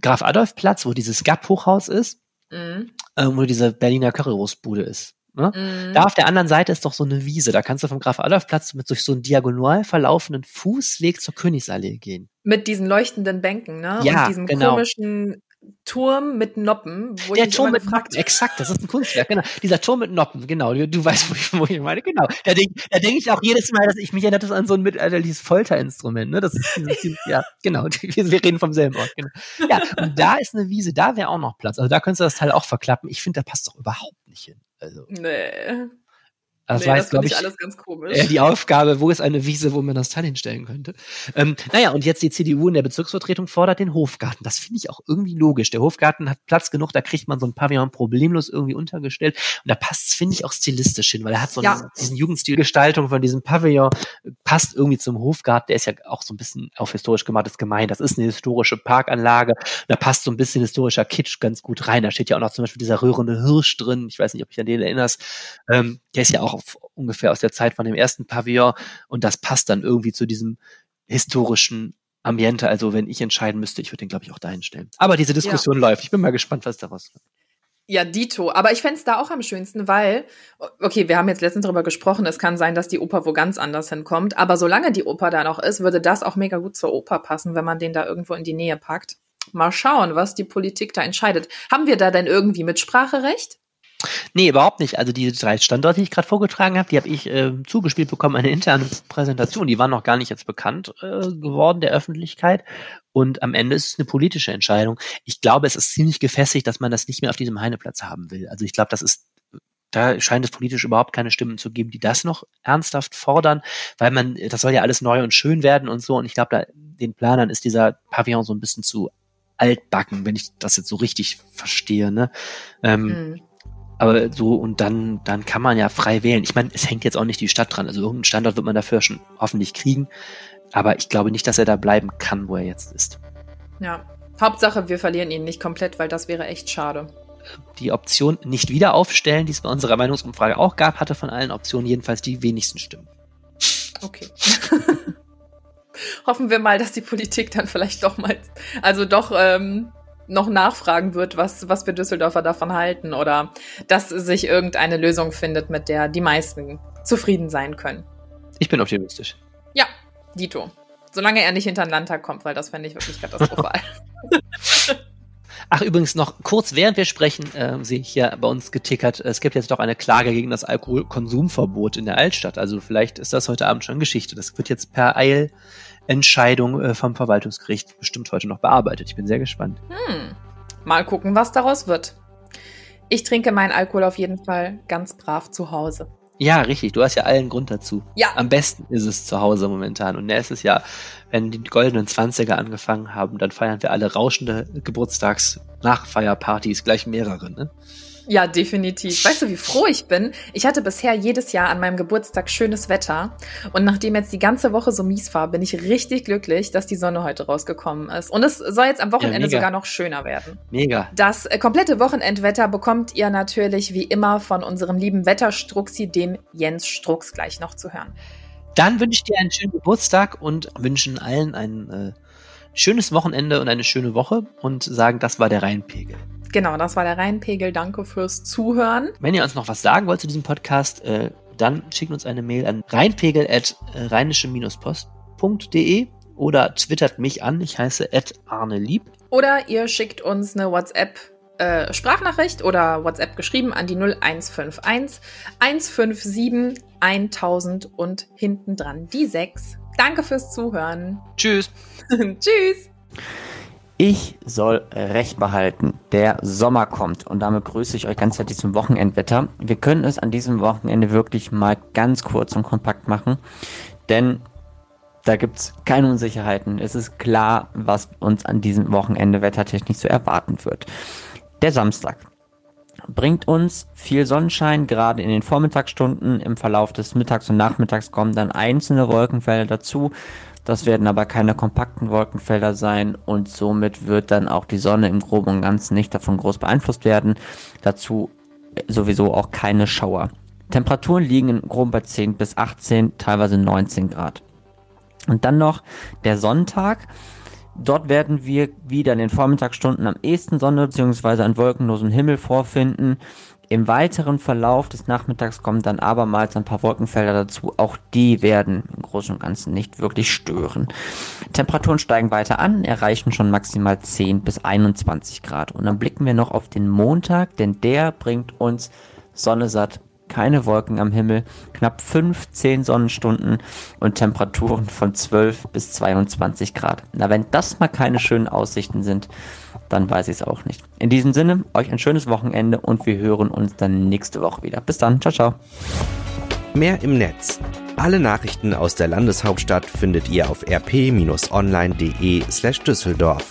Speaker 1: Graf Adolf Platz, wo dieses Gap-Hochhaus ist, mhm. äh, wo diese Berliner Currywurstbude ist Ne? Mhm. Da auf der anderen Seite ist doch so eine Wiese. Da kannst du vom Graf-Adolf-Platz mit durch so einen diagonal verlaufenden Fußweg zur Königsallee gehen.
Speaker 2: Mit diesen leuchtenden Bänken, ne?
Speaker 1: Ja,
Speaker 2: Und diesem
Speaker 1: genau.
Speaker 2: komischen Turm mit Noppen,
Speaker 1: wo der ich Turm mit Noppen, exakt, das ist ein Kunstwerk, genau. Dieser Turm mit Noppen, genau. Du, du weißt, wo ich, wo ich meine, genau. Da denke da denk ich auch jedes Mal, dass ich mich erinnert an so ein mittelalterliches Folterinstrument, ne? Das ist dieses, ja, genau. Wir, wir reden vom selben Ort, genau. Ja, und da ist eine Wiese, da wäre auch noch Platz. Also da könntest du das Teil auch verklappen. Ich finde, da passt doch überhaupt nicht hin. Also.
Speaker 2: Nee.
Speaker 1: Das nee, war jetzt, glaube ich, alles ganz komisch. Äh, die Aufgabe, wo ist eine Wiese, wo man das Teil hinstellen könnte. Ähm, naja, und jetzt die CDU in der Bezirksvertretung fordert den Hofgarten. Das finde ich auch irgendwie logisch. Der Hofgarten hat Platz genug, da kriegt man so ein Pavillon problemlos irgendwie untergestellt. Und da passt finde ich, auch stilistisch hin, weil er hat so ja. einen, diesen Jugendstilgestaltung von diesem Pavillon, passt irgendwie zum Hofgarten. Der ist ja auch so ein bisschen auf historisch gemachtes gemein. Das ist eine historische Parkanlage. Da passt so ein bisschen historischer Kitsch ganz gut rein. Da steht ja auch noch zum Beispiel dieser rührende Hirsch drin. Ich weiß nicht, ob ich an den erinnerst. Ähm, der ist ja auch ungefähr aus der Zeit von dem ersten Pavillon und das passt dann irgendwie zu diesem historischen Ambiente. Also wenn ich entscheiden müsste, ich würde den, glaube ich, auch dahin stellen. Aber diese Diskussion ja. läuft. Ich bin mal gespannt, was daraus wird.
Speaker 2: Ja, Dito. Aber ich fände es da auch am schönsten, weil, okay, wir haben jetzt letztens darüber gesprochen, es kann sein, dass die Oper wo ganz anders hinkommt. Aber solange die Oper da noch ist, würde das auch mega gut zur Oper passen, wenn man den da irgendwo in die Nähe packt. Mal schauen, was die Politik da entscheidet. Haben wir da denn irgendwie Mitspracherecht?
Speaker 1: Nee, überhaupt nicht. Also diese drei Standorte, die ich gerade vorgetragen habe, die habe ich äh, zugespielt bekommen, eine interne Präsentation. Die waren noch gar nicht jetzt bekannt äh, geworden der Öffentlichkeit. Und am Ende ist es eine politische Entscheidung. Ich glaube, es ist ziemlich gefestigt, dass man das nicht mehr auf diesem Heineplatz haben will. Also ich glaube, das ist da scheint es politisch überhaupt keine Stimmen zu geben, die das noch ernsthaft fordern, weil man, das soll ja alles neu und schön werden und so. Und ich glaube, den Planern ist dieser Pavillon so ein bisschen zu altbacken, wenn ich das jetzt so richtig verstehe. Ne? Ähm, mhm. Aber so, und dann, dann kann man ja frei wählen. Ich meine, es hängt jetzt auch nicht die Stadt dran. Also irgendeinen Standort wird man dafür schon hoffentlich kriegen. Aber ich glaube nicht, dass er da bleiben kann, wo er jetzt ist.
Speaker 2: Ja. Hauptsache, wir verlieren ihn nicht komplett, weil das wäre echt schade.
Speaker 1: Die Option nicht wieder aufstellen, die es bei unserer Meinungsumfrage auch gab, hatte von allen Optionen jedenfalls die wenigsten Stimmen.
Speaker 2: Okay. Hoffen wir mal, dass die Politik dann vielleicht doch mal, also doch ähm, noch nachfragen wird, was, was wir Düsseldorfer davon halten oder dass sich irgendeine Lösung findet, mit der die meisten zufrieden sein können.
Speaker 1: Ich bin optimistisch.
Speaker 2: Ja, Dito. Solange er nicht hinter den Landtag kommt, weil das fände ich wirklich katastrophal.
Speaker 1: Ach, übrigens noch kurz, während wir sprechen, äh, sehe ich hier bei uns getickert, es gibt jetzt doch eine Klage gegen das Alkoholkonsumverbot in der Altstadt. Also vielleicht ist das heute Abend schon Geschichte. Das wird jetzt per Eil Entscheidung äh, vom Verwaltungsgericht bestimmt heute noch bearbeitet. Ich bin sehr gespannt.
Speaker 2: Hm. Mal gucken, was daraus wird. Ich trinke meinen Alkohol auf jeden Fall ganz brav zu Hause.
Speaker 1: Ja, richtig. Du hast ja allen Grund dazu.
Speaker 2: Ja.
Speaker 1: Am besten ist es zu Hause momentan. Und nächstes Jahr, wenn die goldenen Zwanziger angefangen haben, dann feiern wir alle rauschende Geburtstags-Nachfeierpartys, gleich mehrere, ne?
Speaker 2: Ja, definitiv. Weißt du, wie froh ich bin? Ich hatte bisher jedes Jahr an meinem Geburtstag schönes Wetter. Und nachdem jetzt die ganze Woche so mies war, bin ich richtig glücklich, dass die Sonne heute rausgekommen ist. Und es soll jetzt am Wochenende ja, sogar noch schöner werden.
Speaker 1: Mega.
Speaker 2: Das äh, komplette Wochenendwetter bekommt ihr natürlich wie immer von unserem lieben Wetterstruxi, dem Jens Strux, gleich noch zu hören.
Speaker 1: Dann wünsche ich dir einen schönen Geburtstag und wünschen allen ein äh, schönes Wochenende und eine schöne Woche und sagen, das war der Rheinpegel.
Speaker 2: Genau, das war der Rheinpegel. Danke fürs Zuhören.
Speaker 1: Wenn ihr uns noch was sagen wollt zu diesem Podcast, äh, dann schickt uns eine Mail an rheinpegel.rheinische-post.de oder twittert mich an. Ich heiße Arne Lieb.
Speaker 2: Oder ihr schickt uns eine WhatsApp äh, Sprachnachricht oder WhatsApp geschrieben an die 0151 157 1000 und hinten dran die 6. Danke fürs Zuhören.
Speaker 1: Tschüss.
Speaker 2: Tschüss.
Speaker 3: Ich soll Recht behalten. Der Sommer kommt und damit grüße ich euch ganz herzlich zum Wochenendwetter. Wir können es an diesem Wochenende wirklich mal ganz kurz und kompakt machen, denn da gibt es keine Unsicherheiten. Es ist klar, was uns an diesem Wochenende wettertechnisch zu erwarten wird. Der Samstag bringt uns viel Sonnenschein, gerade in den Vormittagsstunden. Im Verlauf des Mittags und Nachmittags kommen dann einzelne Wolkenfelder dazu. Das werden aber keine kompakten Wolkenfelder sein und somit wird dann auch die Sonne im Groben und Ganzen nicht davon groß beeinflusst werden. Dazu sowieso auch keine Schauer. Temperaturen liegen im Groben bei 10 bis 18, teilweise 19 Grad. Und dann noch der Sonntag. Dort werden wir wieder in den Vormittagsstunden am ehesten Sonne bzw. einen wolkenlosen Himmel vorfinden. Im weiteren Verlauf des Nachmittags kommen dann abermals ein paar Wolkenfelder dazu. Auch die werden im Großen und Ganzen nicht wirklich stören. Temperaturen steigen weiter an, erreichen schon maximal 10 bis 21 Grad. Und dann blicken wir noch auf den Montag, denn der bringt uns Sonne satt keine Wolken am Himmel, knapp 15 Sonnenstunden und Temperaturen von 12 bis 22 Grad. Na, wenn das mal keine schönen Aussichten sind, dann weiß ich es auch nicht. In diesem Sinne, euch ein schönes Wochenende und wir hören uns dann nächste Woche wieder. Bis dann, ciao, ciao.
Speaker 4: Mehr im Netz. Alle Nachrichten aus der Landeshauptstadt findet ihr auf rp-online.de slash Düsseldorf.